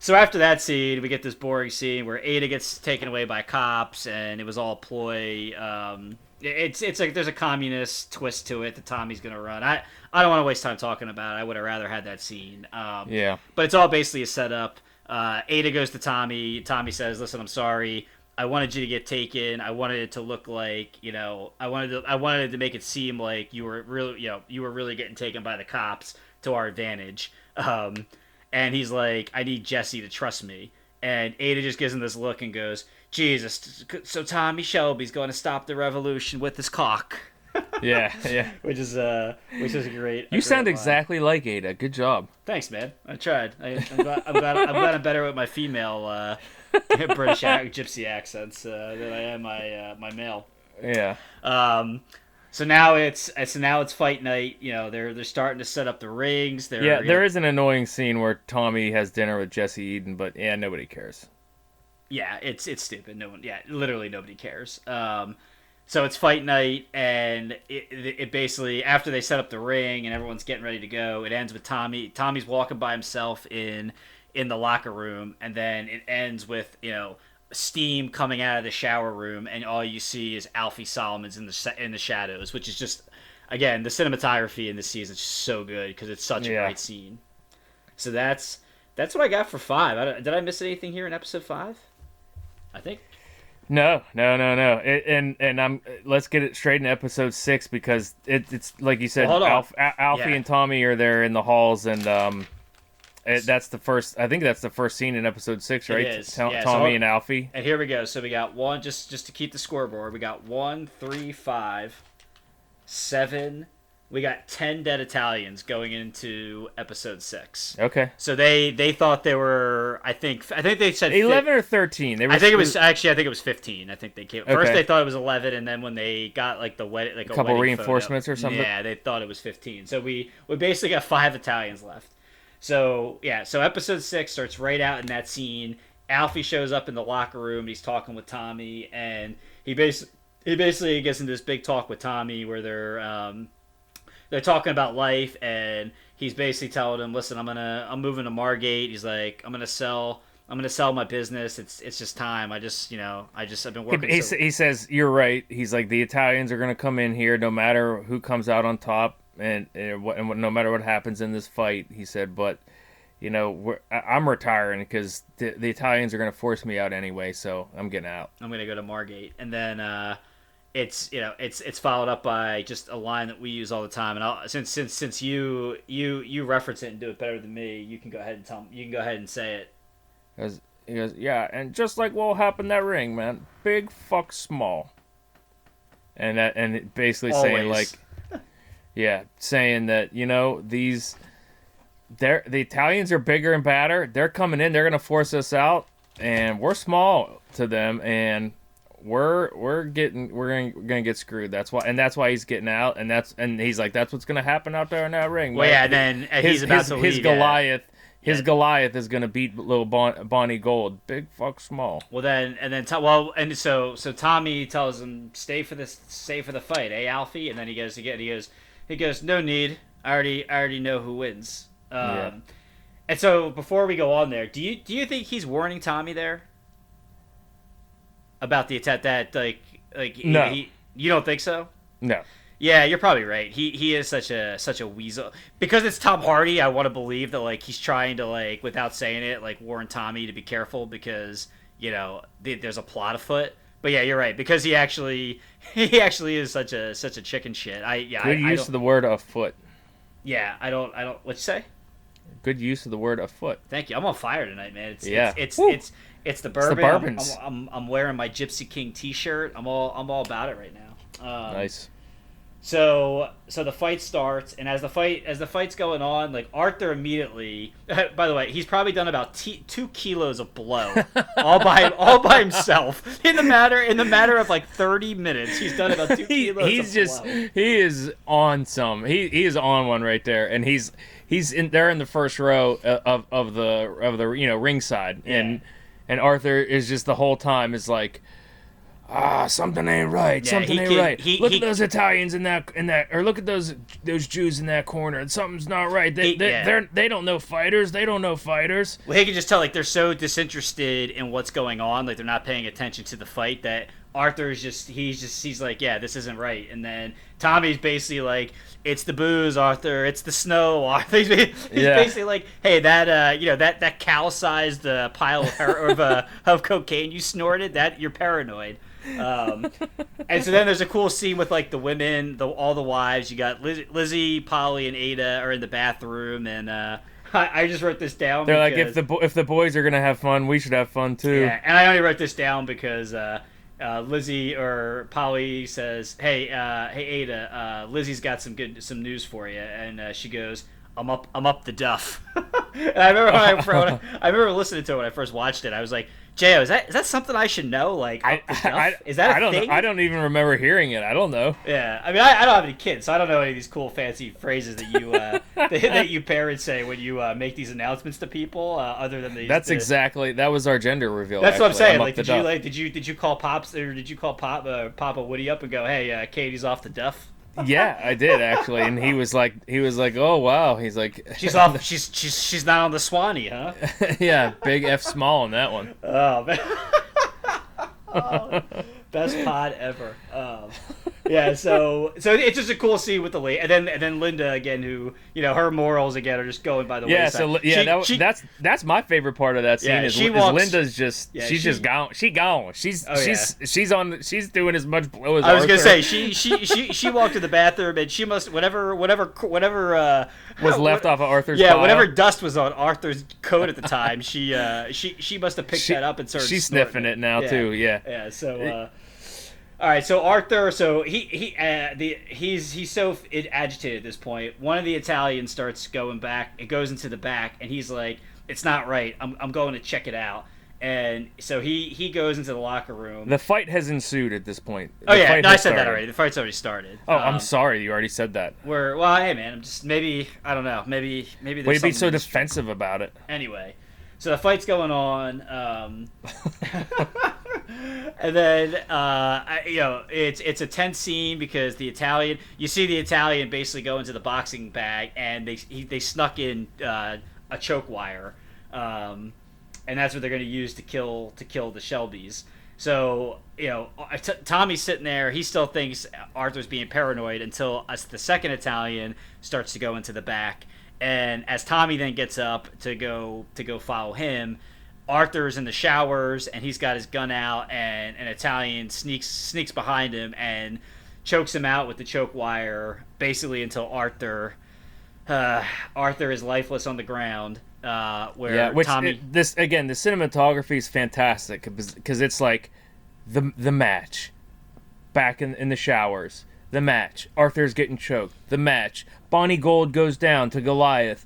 so after that scene, we get this boring scene where Ada gets taken away by cops, and it was all ploy. Um, it's it's like there's a communist twist to it that Tommy's gonna run. I I don't want to waste time talking about. it. I would have rather had that scene. Um, Yeah. but it's all basically a setup. Uh, Ada goes to Tommy. Tommy says, "Listen, I'm sorry. I wanted you to get taken. I wanted it to look like you know. I wanted to. I wanted to make it seem like you were really you know you were really getting taken by the cops to our advantage." Um, and he's like, "I need Jessie to trust me." And Ada just gives him this look and goes, "Jesus, so Tommy Shelby's going to stop the revolution with his cock." Yeah, yeah. Which is uh, which is great. You sound line. exactly like Ada. Good job. Thanks, man. I tried. I, I'm, glad, I'm glad. I'm glad I'm better with my female uh, British gypsy accents uh, than I am my uh, my male. Yeah. Um, so now it's so now it's fight night. You know they're they're starting to set up the rings. They're Yeah, there know- is an annoying scene where Tommy has dinner with Jessie Eden, but yeah, nobody cares. yeah, it's it's stupid. No one, yeah, literally nobody cares. Um, so it's fight night, and it, it, it basically after they set up the ring and everyone's getting ready to go, it ends with Tommy. Tommy's walking by himself in in the locker room, and then it ends with you know steam coming out of the shower room, and all you see is Alfie Solomon's in the in the shadows, which is just again the cinematography in this season is just so good because it's such a great scene. So that's that's what I got for five. I did I miss anything here in episode five? I think. No, no, no, no. It, and and I'm let's get it straight in episode six because it, it's like you said, Well. Alf, Alfie Yeah. and Tommy are there in the halls, and um, Uh, that's the first. I think that's the first scene in episode six, right? is, To- yeah, Tommy I'll- and Alfie. And here we go. So we got one just just to keep the scoreboard. We got one, three, five, seven. We got ten dead Italians going into episode six. Okay, So they they thought they were. I think I think they said eleven or thirteen. They were, I think it was actually. I think it was fifteen. I think they came first. Okay. They thought it was eleven, and then when they got like the wed- like a, couple reinforcements photo- or something? yeah, they thought it was fifteen. So we we basically got five Italians left. So yeah, so episode six starts right out in that scene. Alfie shows up in the locker room. And he's talking with Tommy, and he basically he basically gets into this big talk with Tommy where they're um, they're talking about life and he's basically telling him listen i'm gonna i'm moving to margate he's like i'm gonna sell i'm gonna sell my business it's it's just time i just you know i just i've been working he, so- he says you're right. He's like the Italians are going to come in here no matter who comes out on top, and and, what, and no matter what happens in this fight. He said, but you know I'm retiring because the, the Italians are going to force me out anyway, so I'm getting out. i'm gonna go to margate and then uh it's you know it's it's followed up by just a line that we use all the time and I'll, since since since you you you reference it and do it better than me you can go ahead and tell you can go ahead and say it He goes, he goes, yeah, and just like what happened that ring, man, big fuck small. And that and it basically saying like, Always. Yeah, saying that you know these, they're the Italians are bigger and badder. They're coming in. They're gonna force us out, and we're small to them, and we're we're getting we're gonna, we're gonna get screwed. That's why, and that's why he's getting out, and that's and he's like, that's what's gonna happen out there in that ring. well man." yeah and then and his, he's about his, to his leave, yeah. Goliath, his Yeah. Goliath is gonna beat little bon, Bonnie Gold. Big fuck small. Well then, and then To- well, and so so Tommy tells him stay for this, stay for the fight, eh, Alfie? And then he goes again. He goes, he goes, no need. I already, I already know who wins. Um, Yeah. And so before we go on there, do you do you think he's warning Tommy there about the attack? That like like No. he, you don't think so? No. Yeah, you're probably right. He he is such a such a weasel because it's Tom Hardy. I want to believe that like he's trying to like without saying it like warn Tommy to be careful because you know th- there's a plot afoot. But yeah, you're right because he actually he actually is such a such a chicken shit. I yeah Good I, I use don't- of the word afoot. yeah I don't I don't what you say. Good use of the word afoot. Thank you. I'm on fire tonight, man. It's Yeah. it's it's it's, it's the the bourbon. I'm- I'm, I'm, I'm wearing my Gypsy King T-shirt. I'm all I'm all about it right now. Um, Nice. So so the fight starts, and as the fight as the fight's going on, like Arthur immediately. By the way, he's probably done about t- two kilos of blow all by all by himself in the matter in the matter of like thirty minutes. He's done about two He, kilos. he's of just blow. he is on some. He he is on one right there, and he's he's in there in the first row uh, of of the of the you know ringside, and and Arthur is just the whole time is like. Ah, something ain't right. Yeah, something ain't right. he- look he- at those Italians in that in that, or look at those those Jews in that corner. Something's not right. They He- they yeah. they're, they don't know fighters. They don't know fighters. Well, he can just tell like they're so disinterested in what's going on, like they're not paying attention to the fight that Arthur's just he's just he's like, yeah, this isn't right. And then Tommy's basically like, it's the booze, Arthur. It's the snow, Arthur. He's, he's Yeah. basically like, hey, that uh, you know that that cow-sized uh, pile of, of, uh, of cocaine you snorted, that you're paranoid. Um, and so then there's a cool scene with like the women, the all the wives. You got Liz- Lizzie, Polly, and Ada are in the bathroom, and uh, I, I just wrote this down. They're like, if the bo- if the boys are gonna have fun, we should have fun too. yeah, and I only wrote this down because uh, uh, Lizzie or Polly says, "Hey, uh, hey Ada, uh, Lizzie's got some good some news for you," and uh, she goes, "I'm up, I'm up the duff." and I remember when I, when I, I remember listening to it when I first watched it. I was like, "Jo, is that is that something I should know? Like, I, up the duff? I, is that I don't thing?" know. I don't even remember hearing it. I don't know. Yeah, I mean, I, I don't have any kids, so I don't know any of these cool, fancy phrases that you uh, that, that you parents say when you uh, make these announcements to people. Uh, other than That's the- exactly that was our gender reveal. That's what I'm actually. saying. up Like, did you duff. like did you did you call pops or did you call pop uh, Papa Woody up and go, hey, uh, Katie's off the duff? Yeah, I did actually, and he was like, he was like, oh wow, he's like, She's off. she's she's she's not on the Swanee, huh? yeah, big F small on that one. Oh man. Oh, best pod ever. Um, yeah, so so it's just a cool scene with the lady, and then and then Linda again, who you know her morals again are just going by the Yeah, wayside. so yeah, She- that, she- that's that's my favorite part of that scene Yeah, is, she is Linda's just Yeah, she's she- just gone. She gone. She's Oh, she's she's on. She's doing as much blow as I was gonna say she she she she walked to the bathroom and she must whatever whatever whatever uh, was left off of Arthur's. Yeah, pile. whatever dust was on Arthur's coat at the time, she uh, she she must have picked She- that up and started. she's snorting sniffing it now, too, yeah. Yeah. So, uh, all right. So Arthur. So he he uh, the he's he's so f- agitated at this point. One of the Italians starts going back. It goes into the back, and he's like, "It's not right. I'm I'm going to check it out." And so he he goes into the locker room. The fight has ensued at this point. oh yeah, no, I said that already. The fight's already started. Oh, I'm Um, sorry. You already said that. We're well, hey man, I'm just maybe I don't know, maybe maybe there's Why you be so defensive about it? anyway so the fight's going on um, and then uh, I, you know it's it's a tense scene because the italian you see the italian basically go into the boxing bag and they he, they snuck in uh, a choke wire um, and that's what they're going to use to kill to kill the shelbys. So you know uh, T- tommy's sitting there he still thinks arthur's being paranoid until us the second italian starts to go into the back. And as tommy then gets up to go to go follow him arthur's in the showers and he's got his gun out and an italian sneaks sneaks behind him and chokes him out with the choke wire basically until arthur uh, arthur is lifeless on the ground uh, where Yeah, which tommy it- this again, the cinematography is fantastic because it's like the the match back in in the showers. The match, Arthur's getting choked. The match, Bonnie Gold goes down to Goliath,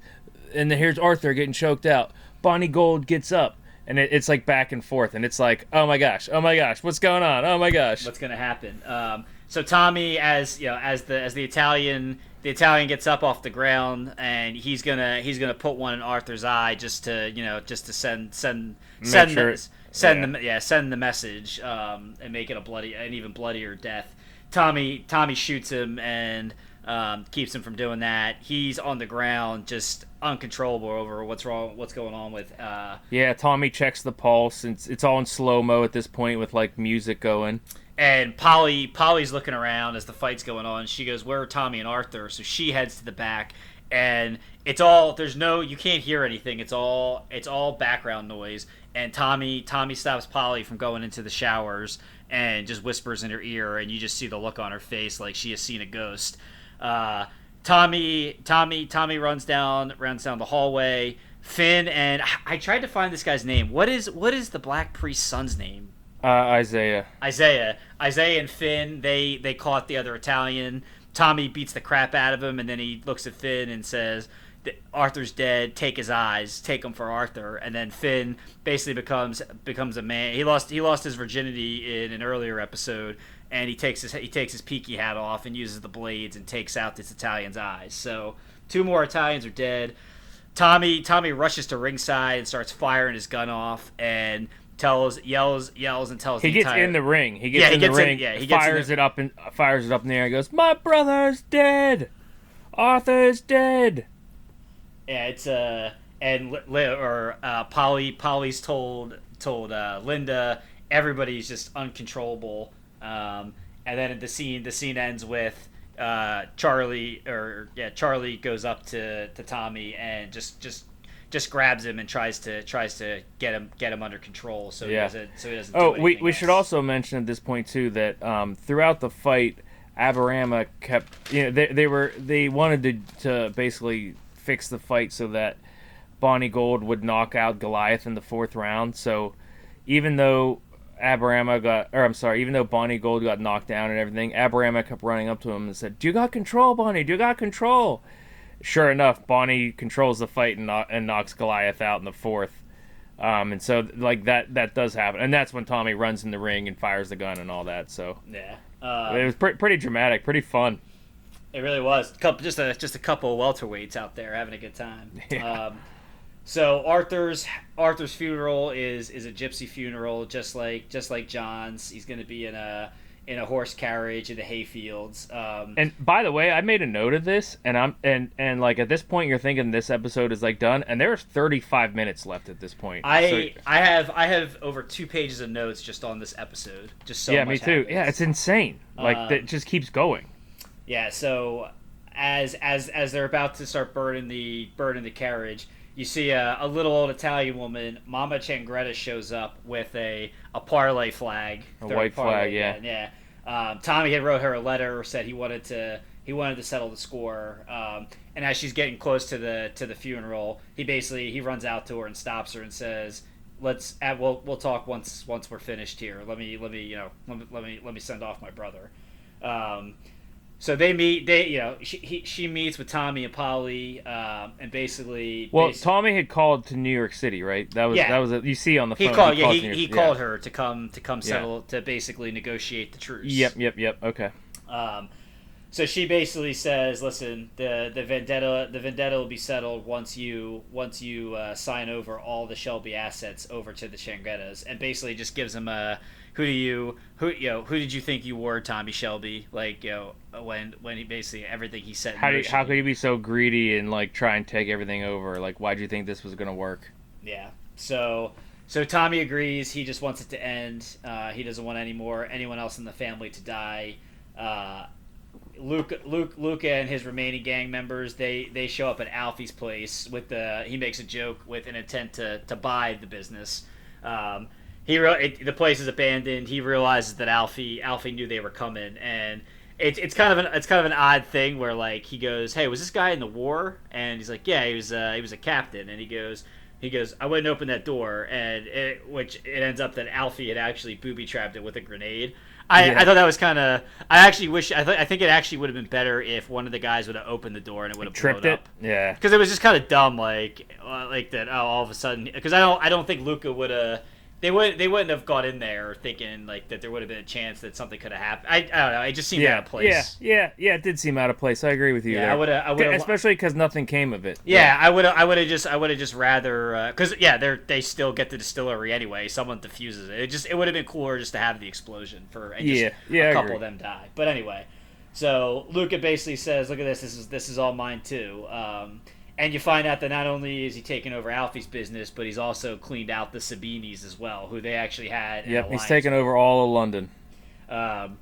and here's Arthur getting choked out. Bonnie Gold gets up, and it, it's like back and forth, and it's like, oh my gosh, oh my gosh, what's going on? Oh my gosh. what's going to happen. Um, so Tommy, as you know, as the as the Italian, the Italian gets up off the ground and he's gonna he's gonna put one in Arthur's eye just to you know just to send send send sure- the, send yeah. the yeah send the message um, and make it a bloody an even bloodier death. Tommy Tommy shoots him and um, keeps him from doing that. He's on the ground, just uncontrollable over what's wrong, what's going on with. Uh, Yeah, Tommy checks the pulse, and it's, it's all in slow mo at this point with like music going. and Polly Polly's looking around as the fight's going on. She goes, "Where are Tommy and Arthur?" So she heads to the back, and it's all there's no you can't hear anything. It's all it's all background noise. And Tommy Tommy stops Polly from going into the showers and just whispers in her ear, and you just see the look on her face like she has seen a ghost. Uh, Tommy Tommy Tommy runs down runs down the hallway. Finn and I tried to find this guy's name. What is what is the Black Priest's son's name? Uh, Isaiah. Isaiah. Isaiah and Finn, they they caught the other Italian. Tommy beats the crap out of him, and then he looks at Finn and says, "Arthur's dead. Take his eyes. Take them for Arthur." And then Finn basically becomes becomes a man. He lost he lost his virginity in an earlier episode, and he takes his he takes his peaky hat off and uses the blades and takes out this Italian's eyes. So two more Italians are dead. Tommy Tommy rushes to ringside and starts firing his gun off and tells yells yells and tells He the gets entire, in the ring. He gets Yeah, he in gets the in- ring. yeah, he gets in fires the- it up and fires it up in the air. and goes, "My brother's dead. Arthur's dead." Yeah, it's uh and or uh, Polly Polly's told told uh, Linda everybody's just uncontrollable. Um, and then the scene the scene ends with uh, Charlie or yeah Charlie goes up to, to Tommy and just just just grabs him and tries to tries to get him get him under control so he doesn't so he doesn't. Oh, do we, we should also mention at this point too that um, throughout the fight, Aberama kept you know they, they were they wanted to to basically fix the fight so that Bonnie Gold would knock out Goliath in the fourth round. So even though Aberama got or I'm sorry, even though Bonnie Gold got knocked down and everything, Aberama kept running up to him and said, "Do you got control, Bonnie? Do you got control?" Sure enough, Bonnie controls the fight and, and knocks Goliath out in the fourth. Um, and so like that that does happen, and that's when Tommy runs in the ring and fires the gun and all that. So yeah. Uh, it was pre- pretty dramatic, pretty fun. It really was. Couple, just a just a couple of welterweights out there having a good time. Yeah. Um, so Arthur's Arthur's funeral is is a gypsy funeral, just like just like John's. He's going to be in a in a horse carriage in the hayfields. Um, And by the way, I made a note of this, and I'm and and like at this point, you're thinking this episode is like done, and there's 35 minutes left at this point. I So- I have I have over two pages of notes just on this episode. Just so yeah, me too. happens. Yeah, it's insane. Like Um, it just keeps going. Yeah, so as as as they're about to start burning the burning the carriage, you see a, a little old Italian woman, Mama Changretta, shows up with a a parlay flag, A white flag, yeah. again, yeah. Um, Tommy had wrote her a letter, said he wanted to he wanted to settle the score. Um, and as she's getting close to the to the funeral, he basically he runs out to her and stops her and says, "Let's uh, we'll we'll talk once once we're finished here. Let me let me you know let me let me, let me send off my brother." Um, so they meet. They you know she he, she meets with Tommy and Polly, um, and basically. Well, basi- Tommy had called to New York City, right? That was Yeah. that was a, you see on the he phone. called. yeah, calls he, York- he yeah. called her to come to come Yeah. settle to basically negotiate the truce. Yep, yep, yep. Okay. Um, so she basically says, "Listen, the the vendetta the vendetta will be settled once you once you uh, sign over all the Shelby assets over to the Changrettas, and basically just gives him a who do you who you know who did you think you were, Tommy Shelby? Like you know when when he basically everything he said. How do you, how could you be so greedy and like try and take everything over? Like, why do you think this was gonna work? Yeah. So so Tommy agrees. He just wants it to end. Uh, he doesn't want any more anyone else in the family to die. Uh, Luke, Luke, Luca, and his remaining gang members they they show up at Alfie's place with the. He makes a joke with an intent to to buy the business. Um, he re- it, the place is abandoned. He realizes that Alfie Alfie knew they were coming, and it's it's kind of an it's kind of an odd thing where like he goes, "Hey, was this guy in the war?" And he's like, "Yeah, he was. Uh, he was a captain." And he goes, he goes, "I wouldn't open that door," and it, which it ends up that Alfie had actually booby trapped it with a grenade. I, Yeah. I thought that was kind of. I actually wish. I, th- I think it actually would have been better if one of the guys would have opened the door and it would have Tripped blown it. up Yeah. because it was just kind of dumb, like uh, like that. Oh, all of a sudden, because I don't I don't think Luca would have. They would they wouldn't have got in there thinking like that there would have been a chance that something could have happened. I, I don't know. It just seemed Yeah, out of place. yeah, yeah, yeah. It did seem out of place. I agree with you. Yeah, there. I I would've- especially because nothing came of it. Yeah, I would I would have just I would have just rather because yeah they they still get the distillery anyway. Someone diffuses it. It just it would have been cooler just to have the explosion for and just Yeah, yeah, a couple of them die. But anyway, so Luca basically says, "Look at this. This is this is all mine too." Um, and you find out that not only is he taking over Alfie's business, but he's also cleaned out the Sabinis as well, who they actually had. Yep, he's taken over all of London. um,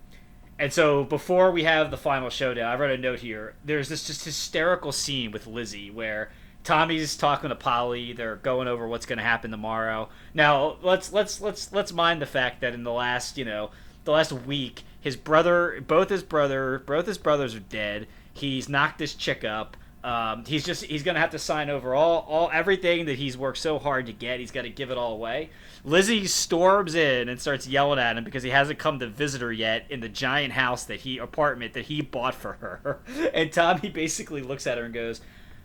and so before we have the final showdown, I wrote a note here. There's this just hysterical scene with Lizzie where Tommy's talking to Polly. They're going over what's going to happen tomorrow. Now let's let's let's let's mind the fact that in the last you know the last week, his brother, both his brother, both his brothers are dead. He's knocked this chick up. Um, he's just he's gonna have to sign over all all everything that he's worked so hard to get. He's got to give it all away. Lizzie storms in and starts yelling at him because he hasn't come to visit her yet in the giant house that he apartment that he bought for her. And Tommy basically looks at her and goes,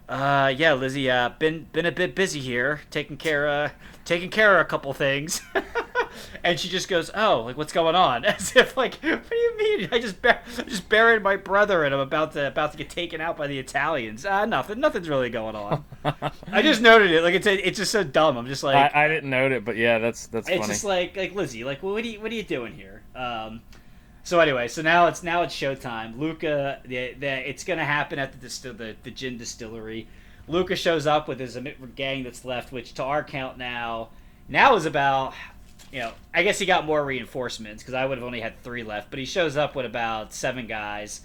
"Uh, yeah, Lizzie, uh, been been a bit busy here, taking care of taking care of a couple things." and she just goes, "Oh, like what's going on?" As if like, "What do you mean? I just bur- just buried my brother and I'm about to about to get taken out by the Italians." Ah, nothing, nothing's really going on. I just noted it. Like it's a, it's just so dumb. I'm just like, I, I didn't note it, but yeah, that's that's it's funny. just like like Lizzie, like what are you what are you doing here? Um, so anyway, so now it's now it's showtime. Luca, the, the it's gonna happen at the distil- the, the gin distillery. Luca shows up with his gang that's left, which to our count now now is about you know I guess he got more reinforcements because I would have only had three left, but he shows up with about seven guys.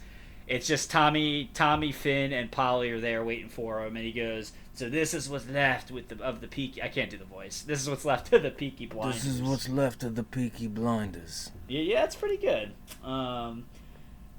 It's just Tommy, Tommy, Finn, and Polly are there waiting for him, and he goes. So this is what's left with the of the peaky. I can't do the voice. This is what's left of the peaky blinders. This is what's left of the Peaky Blinders. Yeah, yeah, it's pretty good. Um,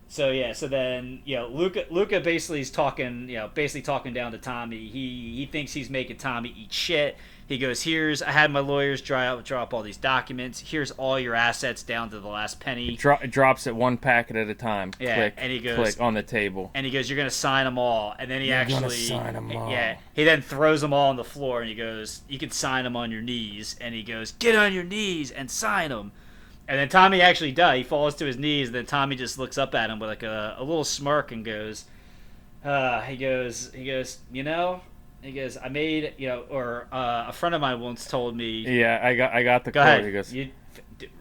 so yeah, so then you know, Luca, Luca basically is talking, you know, basically talking down to Tommy. He he thinks he's making Tommy eat shit. He goes, "Here's I had my lawyers draw up, draw up all these documents. Here's all your assets down to the last penny." Dro- drops it one packet at a time. Yeah, click, and he goes- click on the table. and he goes, "You're gonna sign them all." And then he You're gonna actually, all. yeah, he then throws them all on the floor, and he goes, "You can sign them on your knees." And he goes, "Get on your knees and sign them." And then Tommy actually does. He falls to his knees, and then Tommy just looks up at him with like a, a little smirk and goes, uh, "He goes, he goes, you know." He goes, I made, you know, or uh, a friend of mine once told me. Yeah, I got I got the Go quote. ahead. He goes, You,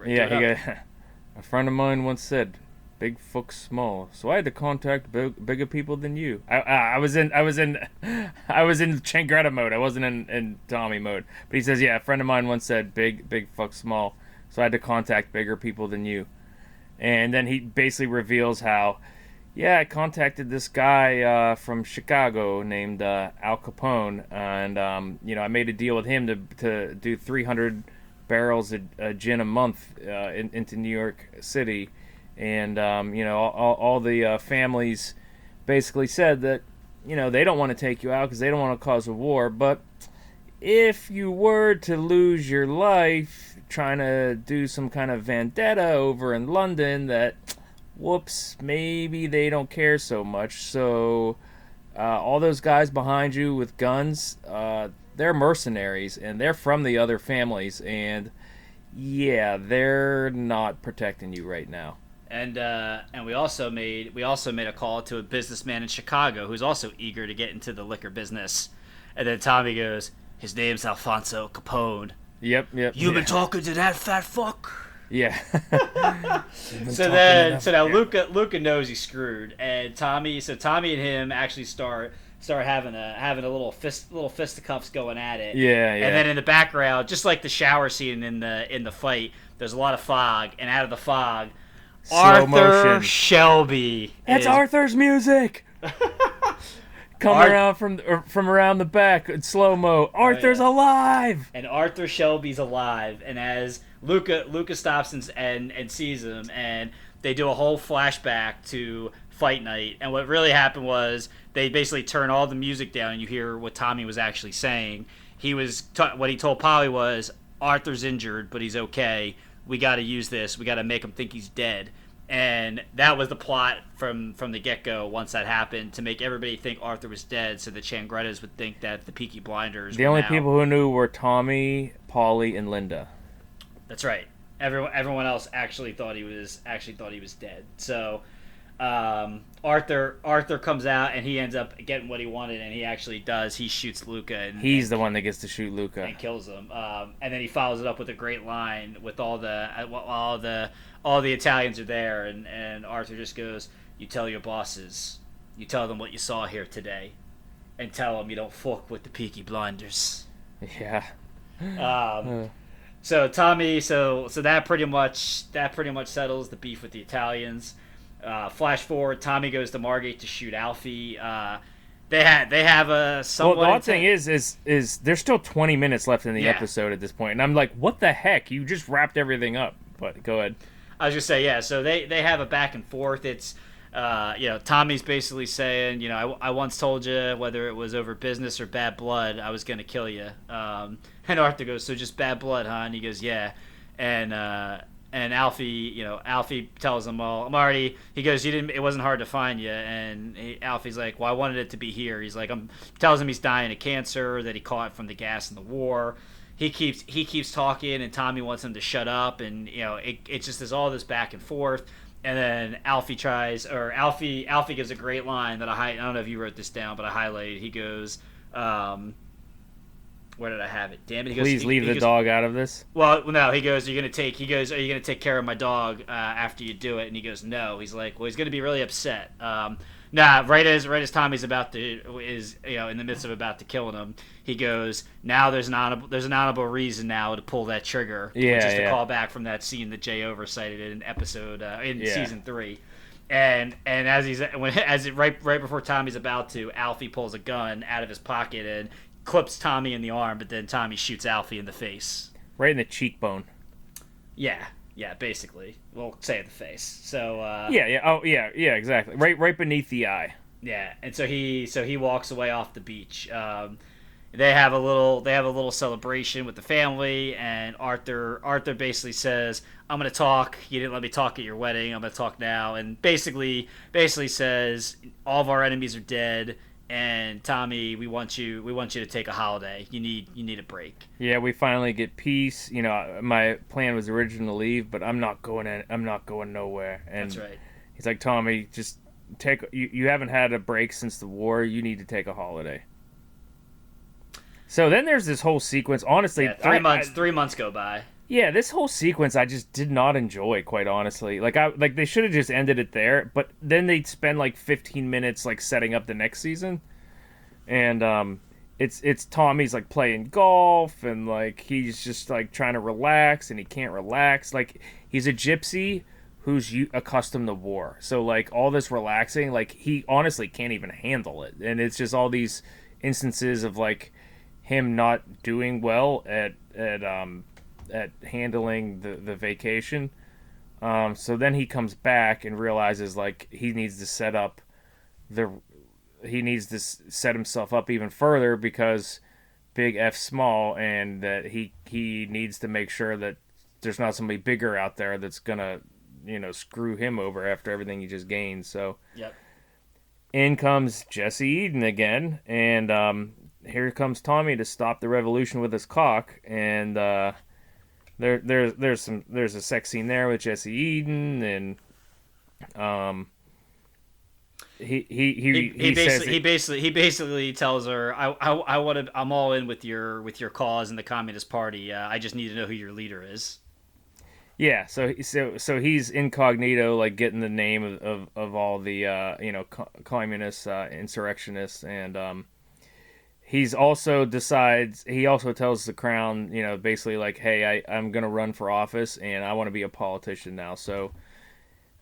yeah, he goes. A friend of mine once said, "Big fucks small," so I had to contact big, bigger people than you. I, I I was in I was in I was in Changretta mode. I wasn't in, in Tommy mode. But he says, "Yeah, a friend of mine once said, big big fuck small," so I had to contact bigger people than you. And then he basically reveals how, yeah, I contacted this guy uh, from Chicago named uh, Al Capone, and um, you know I made a deal with him to to do 300 barrels of gin a month uh, in, into New York City, and um, you know all, all the uh, families basically said that you know they don't want to take you out because they don't want to cause a war, but if you were to lose your life trying to do some kind of vendetta over in London, that whoops, maybe they don't care so much. So uh, all those guys behind you with guns, uh, they're mercenaries and they're from the other families, and yeah, they're not protecting you right now. and uh, and we also made we also made a call to a businessman in Chicago who's also eager to get into the liquor business. And then Tommy goes, "His name's Alfonso Capone." Yep, yep. You've yeah. been talking to that fat fuck. Yeah. So then, so now Luca Luca knows he's screwed, and Tommy. So Tommy and him actually start start having a having a little fist little fisticuffs going at it. Yeah, yeah. And then in the background, just like the shower scene in the in the fight, there's a lot of fog, and out of the fog, Slow Arthur motion. Shelby. That's is- Arthur's music. Come Ar- around from from around the back in slow mo. Arthur's oh, yeah. alive. and Arthur Shelby's alive. And as Luca Luca stops and and, and sees him, and they do a whole flashback to fight night. And what really happened was they basically turn all the music down, and you hear what Tommy was actually saying. He was t- what he told Polly was Arthur's injured, but he's okay. We got to use this. We got to make him think he's dead. And that was the plot from from the get go. Once that happened, to make everybody think Arthur was dead, so the Changrettas would think that the Peaky Blinders. The only now- people who knew were Tommy, Polly, and Linda. That's right. Everyone, everyone else actually thought he was actually thought he was dead. So um, Arthur Arthur comes out and he ends up getting what he wanted, and he actually does. He shoots Luca and He's the one that gets to shoot Luca. and kills him. Um, and then he follows it up with a great line with all the uh, all the all the Italians are there, and and Arthur just goes, "You tell your bosses, you tell them what you saw here today, and tell them you don't fuck with the Peaky Blinders." Yeah. Um, so Tommy, so so that pretty much that pretty much settles the beef with the Italians. Uh, flash forward, Tommy goes to Margate to shoot Alfie. Uh, they had they have a Well, the odd thing is, is, is there's still 20 minutes left in the Yeah. episode at this point, and I'm like, what the heck? You just wrapped everything up. But go ahead. I was gonna say yeah. So they they have a back and forth. It's uh, you know, Tommy's basically saying, you know, I, I once told you whether it was over business or bad blood, I was gonna kill you. Um, and Arthur goes, so just bad blood, huh? And he goes, yeah. And uh, and Alfie, you know, Alfie tells him, well, I'm already. He goes, you didn't. It wasn't hard to find you. And he, Alfie's like, well, I wanted it to be here. He's like, I'm tells him he's dying of cancer, that he caught from the gas in the war. He keeps he keeps talking, and Tommy wants him to shut up, and you know, it, it just is all this back and forth. And then Alfie tries, or Alfie Alfie gives a great line that I I don't know if you wrote this down, but I highlighted. He goes, um, where did I have it? Damn it! He goes, Please he- leave he the goes, dog out of this. well, no, he goes, "You're you gonna take?" He goes, "Are you gonna take care of my dog uh, after you do it?" And he goes, "No." He's like, "Well, he's gonna be really upset." Um, nah, right as right as Tommy's about to is you know in the midst of about to killing him, he goes, "Now there's an honorable there's an honorable reason now to pull that trigger." Yeah, which is yeah. the call back from that scene that Jay oversighted in episode uh, in Yeah. season three. And and as he's when as it right right before Tommy's about to, Alfie pulls a gun out of his pocket and clips Tommy in the arm, but then Tommy shoots Alfie in the face. Right in the cheekbone. Yeah, yeah, basically. We'll say the face. So uh, Yeah, yeah. Oh, yeah, yeah. Exactly. Right, right beneath the eye. yeah, and so he so he walks away off the beach. Um, they have a little they have a little celebration with the family, and Arthur Arthur basically says, "I'm gonna talk. You didn't let me talk at your wedding. I'm gonna talk now." And basically basically says all of our enemies are dead. And Tommy, we want you. We want you to take a holiday. You need. You need a break. Yeah, we finally get peace. You know, my plan was originally to leave, but I'm not going. In, I'm not going nowhere. And That's right. He's like, Tommy, just take. You, you haven't had a break since the war. You need to take a holiday. So then there's this whole sequence. Honestly, Yeah, three I- months. I- three months go by. Yeah, this whole sequence I just did not enjoy. Quite honestly, like I like they should have just ended it there. But then they'd spend like 15 minutes like setting up the next season, and um, it's it's Tommy's like playing golf and like he's just like trying to relax and he can't relax. Like he's a gypsy who's accustomed to war, so like all this relaxing, like he honestly can't even handle it, and it's just all these instances of like him not doing well at at um at handling the the vacation. Um, so then he comes back and realizes like he needs to set up the he needs to s- set himself up even further because big F small and that he he needs to make sure that there's not somebody bigger out there that's gonna you know screw him over after everything he just gained. So Yep. in comes Jessie Eden again, and um, here comes Tommy to stop the revolution with his cock. And uh, there, there, there's some, there's a sex scene there with Jessie Eden, and um, he he he, he, he, basically he basically he basically tells her I I, I want to I'm all in with your with your cause and the Communist Party. Uh, I just need to know who your leader is. Yeah, so so so he's incognito, like getting the name of, of, of all the uh, you know co- communists, uh, insurrectionists, and um, he's also decides he also tells the crown, you know, basically like, hey, I I'm gonna run for office and I want to be a politician now. So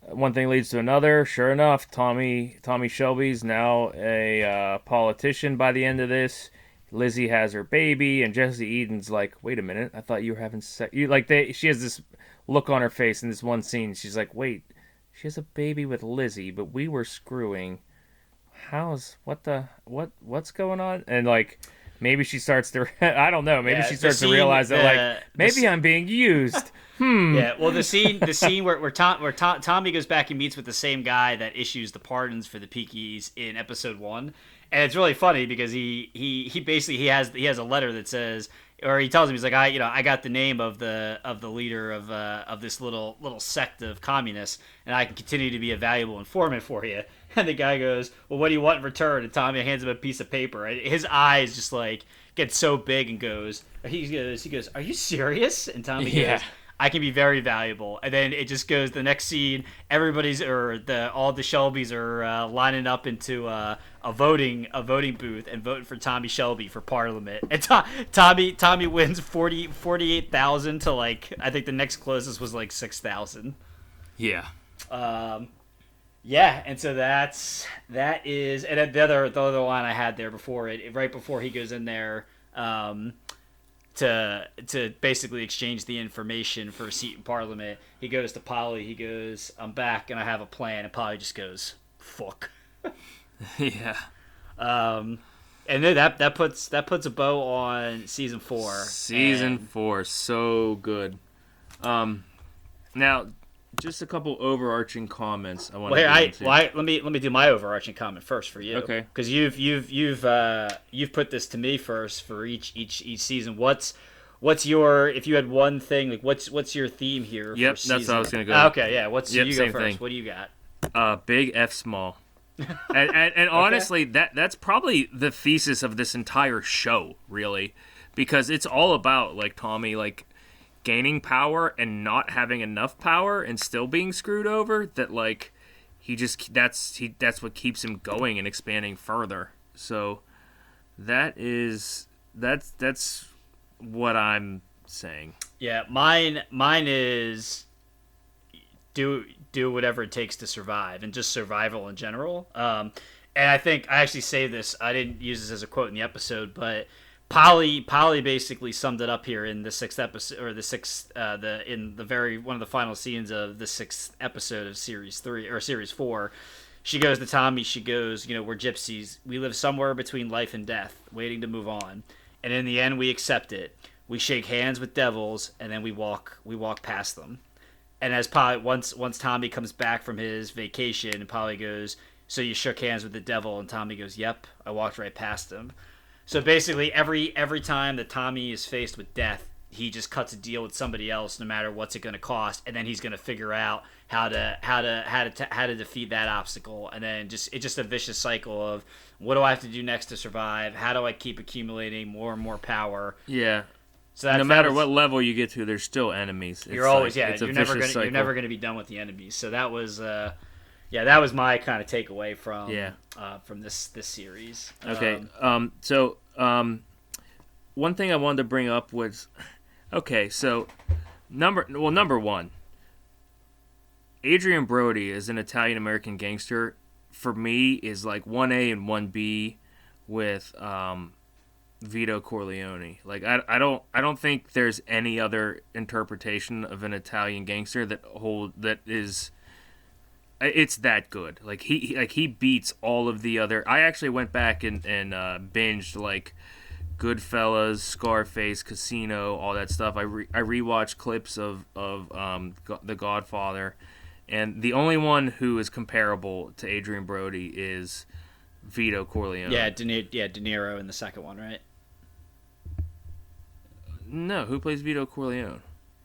uh, one thing leads to another. Sure enough, Tommy Tommy Shelby's now a uh, politician by the end of this. Lizzie has her baby, and Jessie Eden's like, "Wait a minute, I thought you were having sex." You like they? She has this look on her face in this one scene. She's like, "Wait, she has a baby with Lizzie, but we were screwing. How's what the what what's going on?" And like, maybe she starts to I don't know. Maybe Yeah, she starts scene- to realize that the- like the maybe s- I'm being used. Yeah, well, the scene, the scene where where, Tom, where Tom, Tommy goes back and meets with the same guy that issues the pardons for the Peakies in episode one, and it's really funny because he he he basically he has he has a letter that says, or he tells him he's like I you know I got the name of the of the leader of uh, of this little little sect of communists, and I can continue to be a valuable informant for you. And the guy goes, well, what do you want in return? And Tommy hands him a piece of paper, and his eyes just like get so big and goes, he goes, he goes, are you serious? And Tommy Yeah. goes. I can be very valuable. And then it just goes the next scene. Everybody's or the all the Shelbys are uh, lining up into uh, a voting a voting booth and voting for Tommy Shelby for Parliament. And To- Tommy Tommy wins 40 48,000 to like I think the next closest was like six thousand. Yeah. Um, yeah, and so that's that is and the other the other line I had there before it right before he goes in there. Um, to to basically exchange the information for a seat in Parliament. He goes to Polly. He goes, "I'm back and I have a plan." And Polly just goes, "Fuck." yeah. Um, and then that that puts that puts a bow on season four. Season And- four, so good. Um, now, just a couple overarching comments I want Well, to here, I, into. well, I, let me let me do my overarching comment first for you. Okay. Because you've you've you've uh, you've put this to me first for each each each season. What's what's your if you had one thing like what's what's your theme here? Yep, for that's what I was gonna go. Ah, okay, yeah. What's Yep, you go first? thing. What do you got? uh, big F small. and, and, and honestly, that that's probably the thesis of this entire show, really, because it's all about like Tommy like gaining power and not having enough power and still being screwed over. That like he just that's he that's what keeps him going and expanding further. So that is that's that's what I'm saying. Yeah, mine mine is do do whatever it takes to survive and just survival in general. Um, and I think I actually say this. I didn't use this as a quote in the episode, but Polly Polly basically summed it up here in the sixth episode or the sixth uh, the in the very one of the final scenes of the sixth episode of series three or series four. She goes to Tommy. She goes, you know, we're gypsies. We live somewhere between life and death, waiting to move on. And in the end, we accept it. We shake hands with devils, and then we walk we walk past them. And as Polly once once Tommy comes back from his vacation, and Polly goes, "So you shook hands with the devil?" And Tommy goes, "Yep, I walked right past him." So basically, every every time that Tommy is faced with death, he just cuts a deal with somebody else, no matter what's it going to cost, and then he's going to figure out how to how to how to t- how to defeat that obstacle, and then just it's just a vicious cycle of what do I have to do next to survive? How do I keep accumulating more and more power? Yeah. So that's, no matter was- what level you get to, there's still enemies. It's you're always like- yeah you're never gonna vicious you're never gonna be done with the enemies. So that was uh yeah that was my kind of takeaway from Yeah. uh, from this this series. Okay. Um, Um, so um, one thing I wanted to bring up was okay. So number well number one, Adrien Brody is an Italian American gangster. For me, is like one A and one B with um, Vito Corleone. Like I, I don't I don't think there's any other interpretation of an Italian gangster that hold that is it's that good. Like he like he beats all of the other. I actually went back and and uh, binged like Goodfellas, Scarface, Casino, all that stuff. I re- I rewatched clips of of um, Go- The Godfather, and the only one who is comparable to Adrien Brody is Vito Corleone. yeah, De Niro, yeah, De Niro in the second one, right? No, who plays Vito Corleone?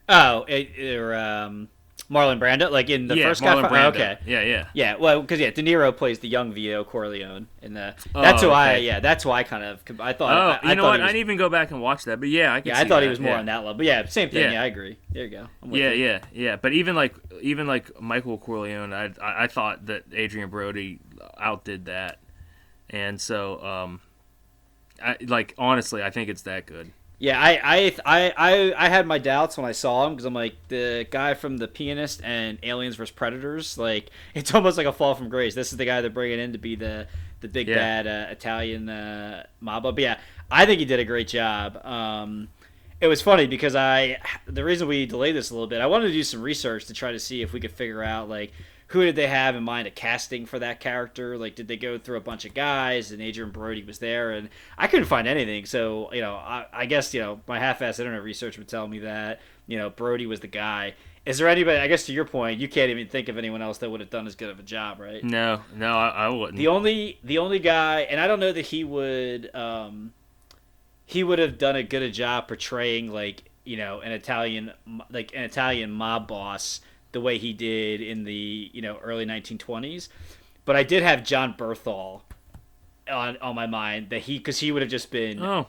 Oh, it, or um, Marlon Brando, like in the yeah, first Marlon Godfather. Brando. Okay, Yeah, yeah. yeah, well, because yeah, De Niro plays the young Vito Corleone in the. That's Oh, who I okay. yeah, that's why I kind of I thought. Oh, I, I you know thought what? was- I didn't even go back and watch that, but yeah, I yeah, I thought he was more yeah. on that level, but yeah, same thing. Yeah. Yeah, I agree. There you go. I'm with Yeah, you. yeah, yeah. But even like even like Michael Corleone, I I, I thought that Adrien Brody outdid that, and so um, I like honestly, I think it's that good. Yeah, I, I, I, I, had my doubts when I saw him because I'm like the guy from The Pianist and Aliens vs Predators. Like it's almost like a fall from grace. This is the guy they're bringing in to be the the big Yeah. bad uh, Italian uh, mob. But yeah, I think he did a great job. Um, it was funny because I the reason we delayed this a little bit, I wanted to do some research to try to see if we could figure out like who did they have in mind a casting for that character? Like, did they go through a bunch of guys and Adrien Brody was there? And I couldn't find anything. So, you know, I, I guess, you know, my half assed internet research would tell me that, you know, Brody was the guy. Is there anybody, I guess to your point, you can't even think of anyone else that would have done as good of a job, right? No, no, I, I wouldn't. The only the only guy, and I don't know that he would um, he would have done a good a job portraying like you know an Italian like an Italian mob boss the way he did in the you know early 1920s. But I did have Jon Bernthal on on my mind that he because he would have just been oh,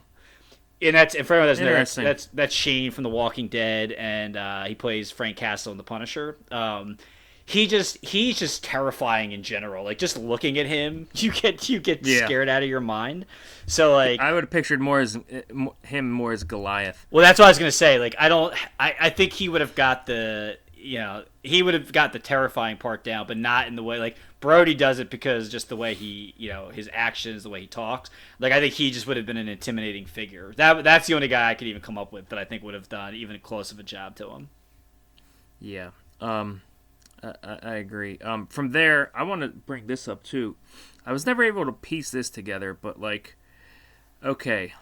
and that's and for anyone that's that's that's Shane from The Walking Dead, and uh, he plays Frank Castle in The Punisher. Um, he just he's just terrifying in general. Like just looking at him, you get you get Yeah. scared out of your mind. So like, I would have pictured more as eh, him more as Goliath. well, that's what I was gonna say. Like I don't, I, I think he would have got the you know he would have got the terrifying part down, but not in the way like Brody does it because just the way he you know his actions, the way he talks. Like I think he just would have been an intimidating figure. That that's the only guy I could even come up with that I think would have done even close of a job to him. Yeah. Um, I, I agree. Um, from there, I want to bring this up too. I was never able to piece this together, but like, okay,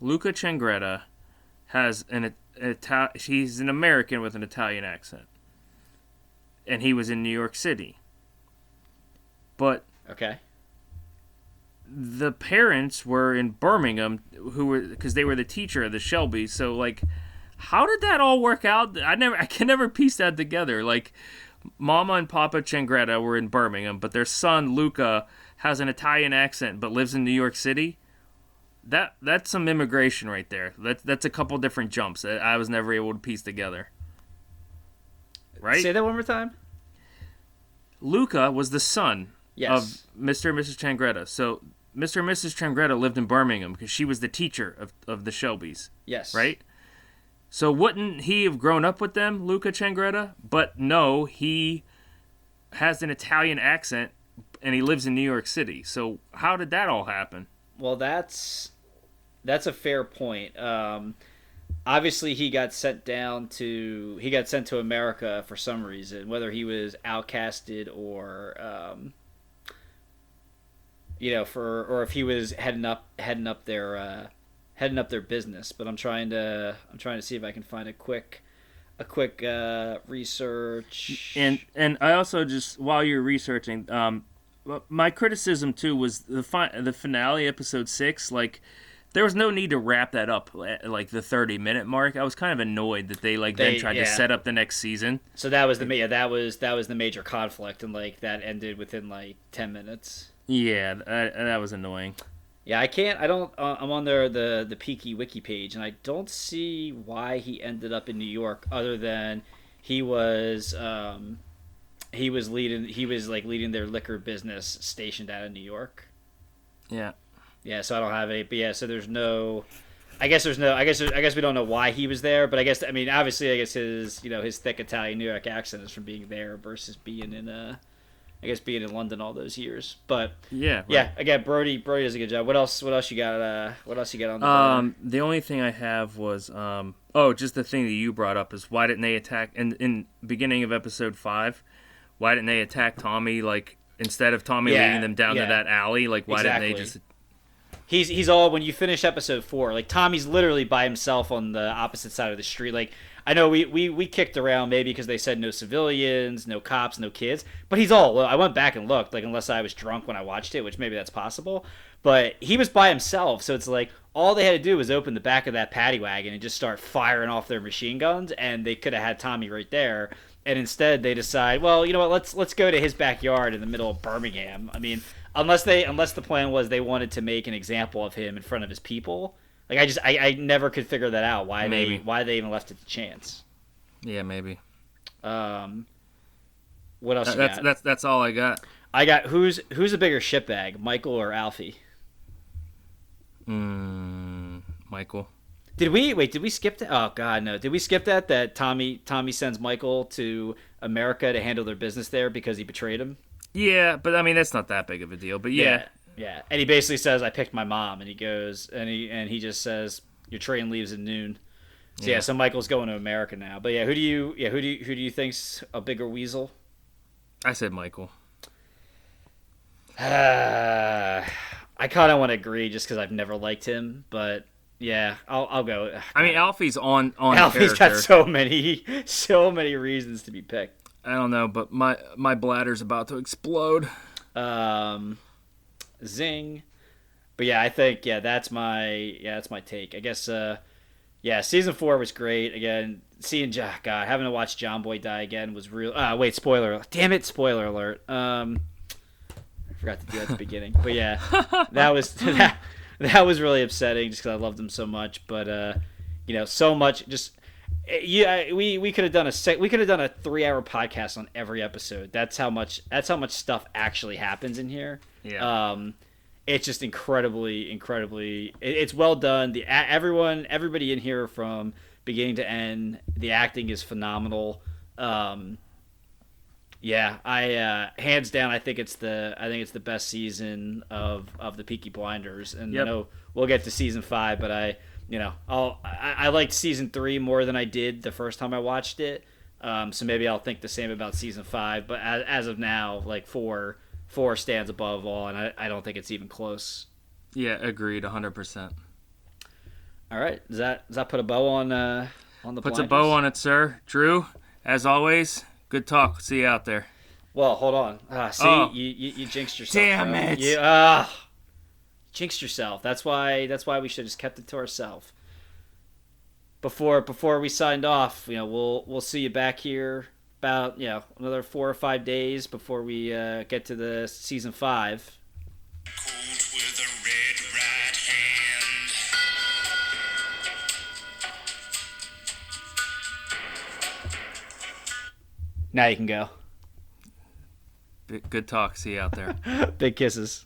Luca Changretta has an Ital- he's an American with an Italian accent, and he was in New York City. But Okay. the parents were in Birmingham, who were because they were the teacher of the Shelby. So like, how did that all work out? I never, I can never piece that together. Like, Mama and Papa Changretta were in Birmingham, but their son Luca has an Italian accent but lives in New York City. That that's some immigration right there. That's that's a couple different jumps that I was never able to piece together. Right? Say that one more time. Luca was the son Yes. of Mr. and Mrs. Changretta. So Mr. and Mrs. Changretta lived in Birmingham because she was the teacher of, of the Shelbys, Yes. right? So wouldn't he have grown up with them, Luca Changretta? But no, he has an Italian accent and he lives in New York City. So how did that all happen? Well, that's that's a fair point. Um, obviously, he got sent down to he got sent to America for some reason, whether he was outcasted or um, you know, for or if he was heading up heading up their uh, heading up their business. But I'm trying to I'm trying to see if I can find a quick a quick uh, research. And and I also just while you're researching, um, my criticism too was the fi- the finale, episode six. Like, there was no need to wrap that up at like the 30 minute mark. I was kind of annoyed that they like They- then tried yeah. to set up the next season. so that was the yeah that was that was the major conflict, and like that ended within like ten minutes. Yeah, that, that was annoying. Yeah, I can't. I don't. Uh, I'm on there the the Peaky Wiki page, and I don't see why he ended up in New York, other than he was um, he was leading. He was like leading their liquor business stationed out of New York. Yeah. Yeah, so I don't have any. But yeah, so there's no. I guess there's no. I guess I guess we don't know why he was there, but I guess I mean obviously I guess his you know his thick Italian New York accent is from being there versus being in uh, I guess being in London all those years. But Yeah. right. yeah, again, Brody Brody does a good job. What else? What else you got? Uh, what else you got on the board? Um, the only thing I have was um, oh, just the thing that you brought up is why didn't they attack in in beginning of episode five? Why didn't they attack Tommy like instead of Tommy Yeah, leading them down yeah. to that alley? Like why didn't they just He's he's all when you finish episode four. Like Tommy's literally by himself on the opposite side of the street. Like I know we we, we kicked around maybe because they said no civilians, no cops, no kids, but he's all. I went back and looked. Like unless I was drunk when I watched it, which maybe that's possible. But he was by himself, so it's like all they had to do was open the back of that paddy wagon and just start firing off their machine guns, and they could have had Tommy right there. And instead, they decide, well, you know what? Let's let's go to his backyard in the middle of Birmingham. I mean, unless they unless the plan was they wanted to make an example of him in front of his people. Like I just I, I never could figure that out. Why Maybe. they why they even left it to chance. yeah maybe Um, what else? you that's got? that's that's all I got. I got who's who's a bigger shitbag, Michael or Alfie? Mm, Michael. Did we wait? Did we skip that? Oh God, no! Did we skip that? That Tommy Tommy sends Michael to America to handle their business there because he betrayed him. Yeah, but I mean that's not that big of a deal. But yeah, yeah, yeah. And he basically says, "I picked my mom," and he goes and he and he just says, "Your train leaves at noon." So yeah, Yeah. so Michael's going to America now. But yeah, who do you yeah who do you, who do you think's a bigger weasel? I said Michael. Uh, I kind of want to agree just because I've never liked him, but yeah, I'll I'll go. I mean Alfie's on on Alfie's character. got so many so many reasons to be picked. I don't know, but my my bladder's about to explode. Um, zing. But yeah, I think yeah, that's my yeah, that's my take. I guess uh, yeah, season four was great. Again, seeing Jo- God having to watch John Boy die again was real. Ah, wait, spoiler! Damn it, spoiler alert. Um, I forgot to do that at the beginning. But yeah, that was that, that was really upsetting just because I loved him so much. But uh, you know, so much just. Yeah, we, we could have done a sec- we could have done a three hour podcast on every episode. That's how much that's how much stuff actually happens in here. Yeah. Um, it's just incredibly, incredibly. It, it's well done. The everyone, everybody in here from beginning to end. The acting is phenomenal. Um, yeah, I uh, hands down, I think it's the I think it's the best season of of the Peaky Blinders, and Yep. I know we'll get to season five, but I you know I'll I, I liked season three more than I did the first time I watched it. Um, so maybe I'll think the same about season five, but as, as of now, like four four stands above all, and I, I don't think it's even close. Yeah, agreed, 100%. All right, does that does that put a bow on uh on the Puts a bow on it, sir. Drew, as always, good talk. See you out there. Well, hold on. Ah, see, Oh. you, you you jinxed yourself. Damn bro. it. You, ah, jinxed yourself. That's why. That's why we should have just kept it to ourselves. Before before we signed off, you know, we'll we'll see you back here about you know another four or five days before we uh, get to the season five. Cold with a red right. Now you can go. Good talk. See you out there. Big kisses.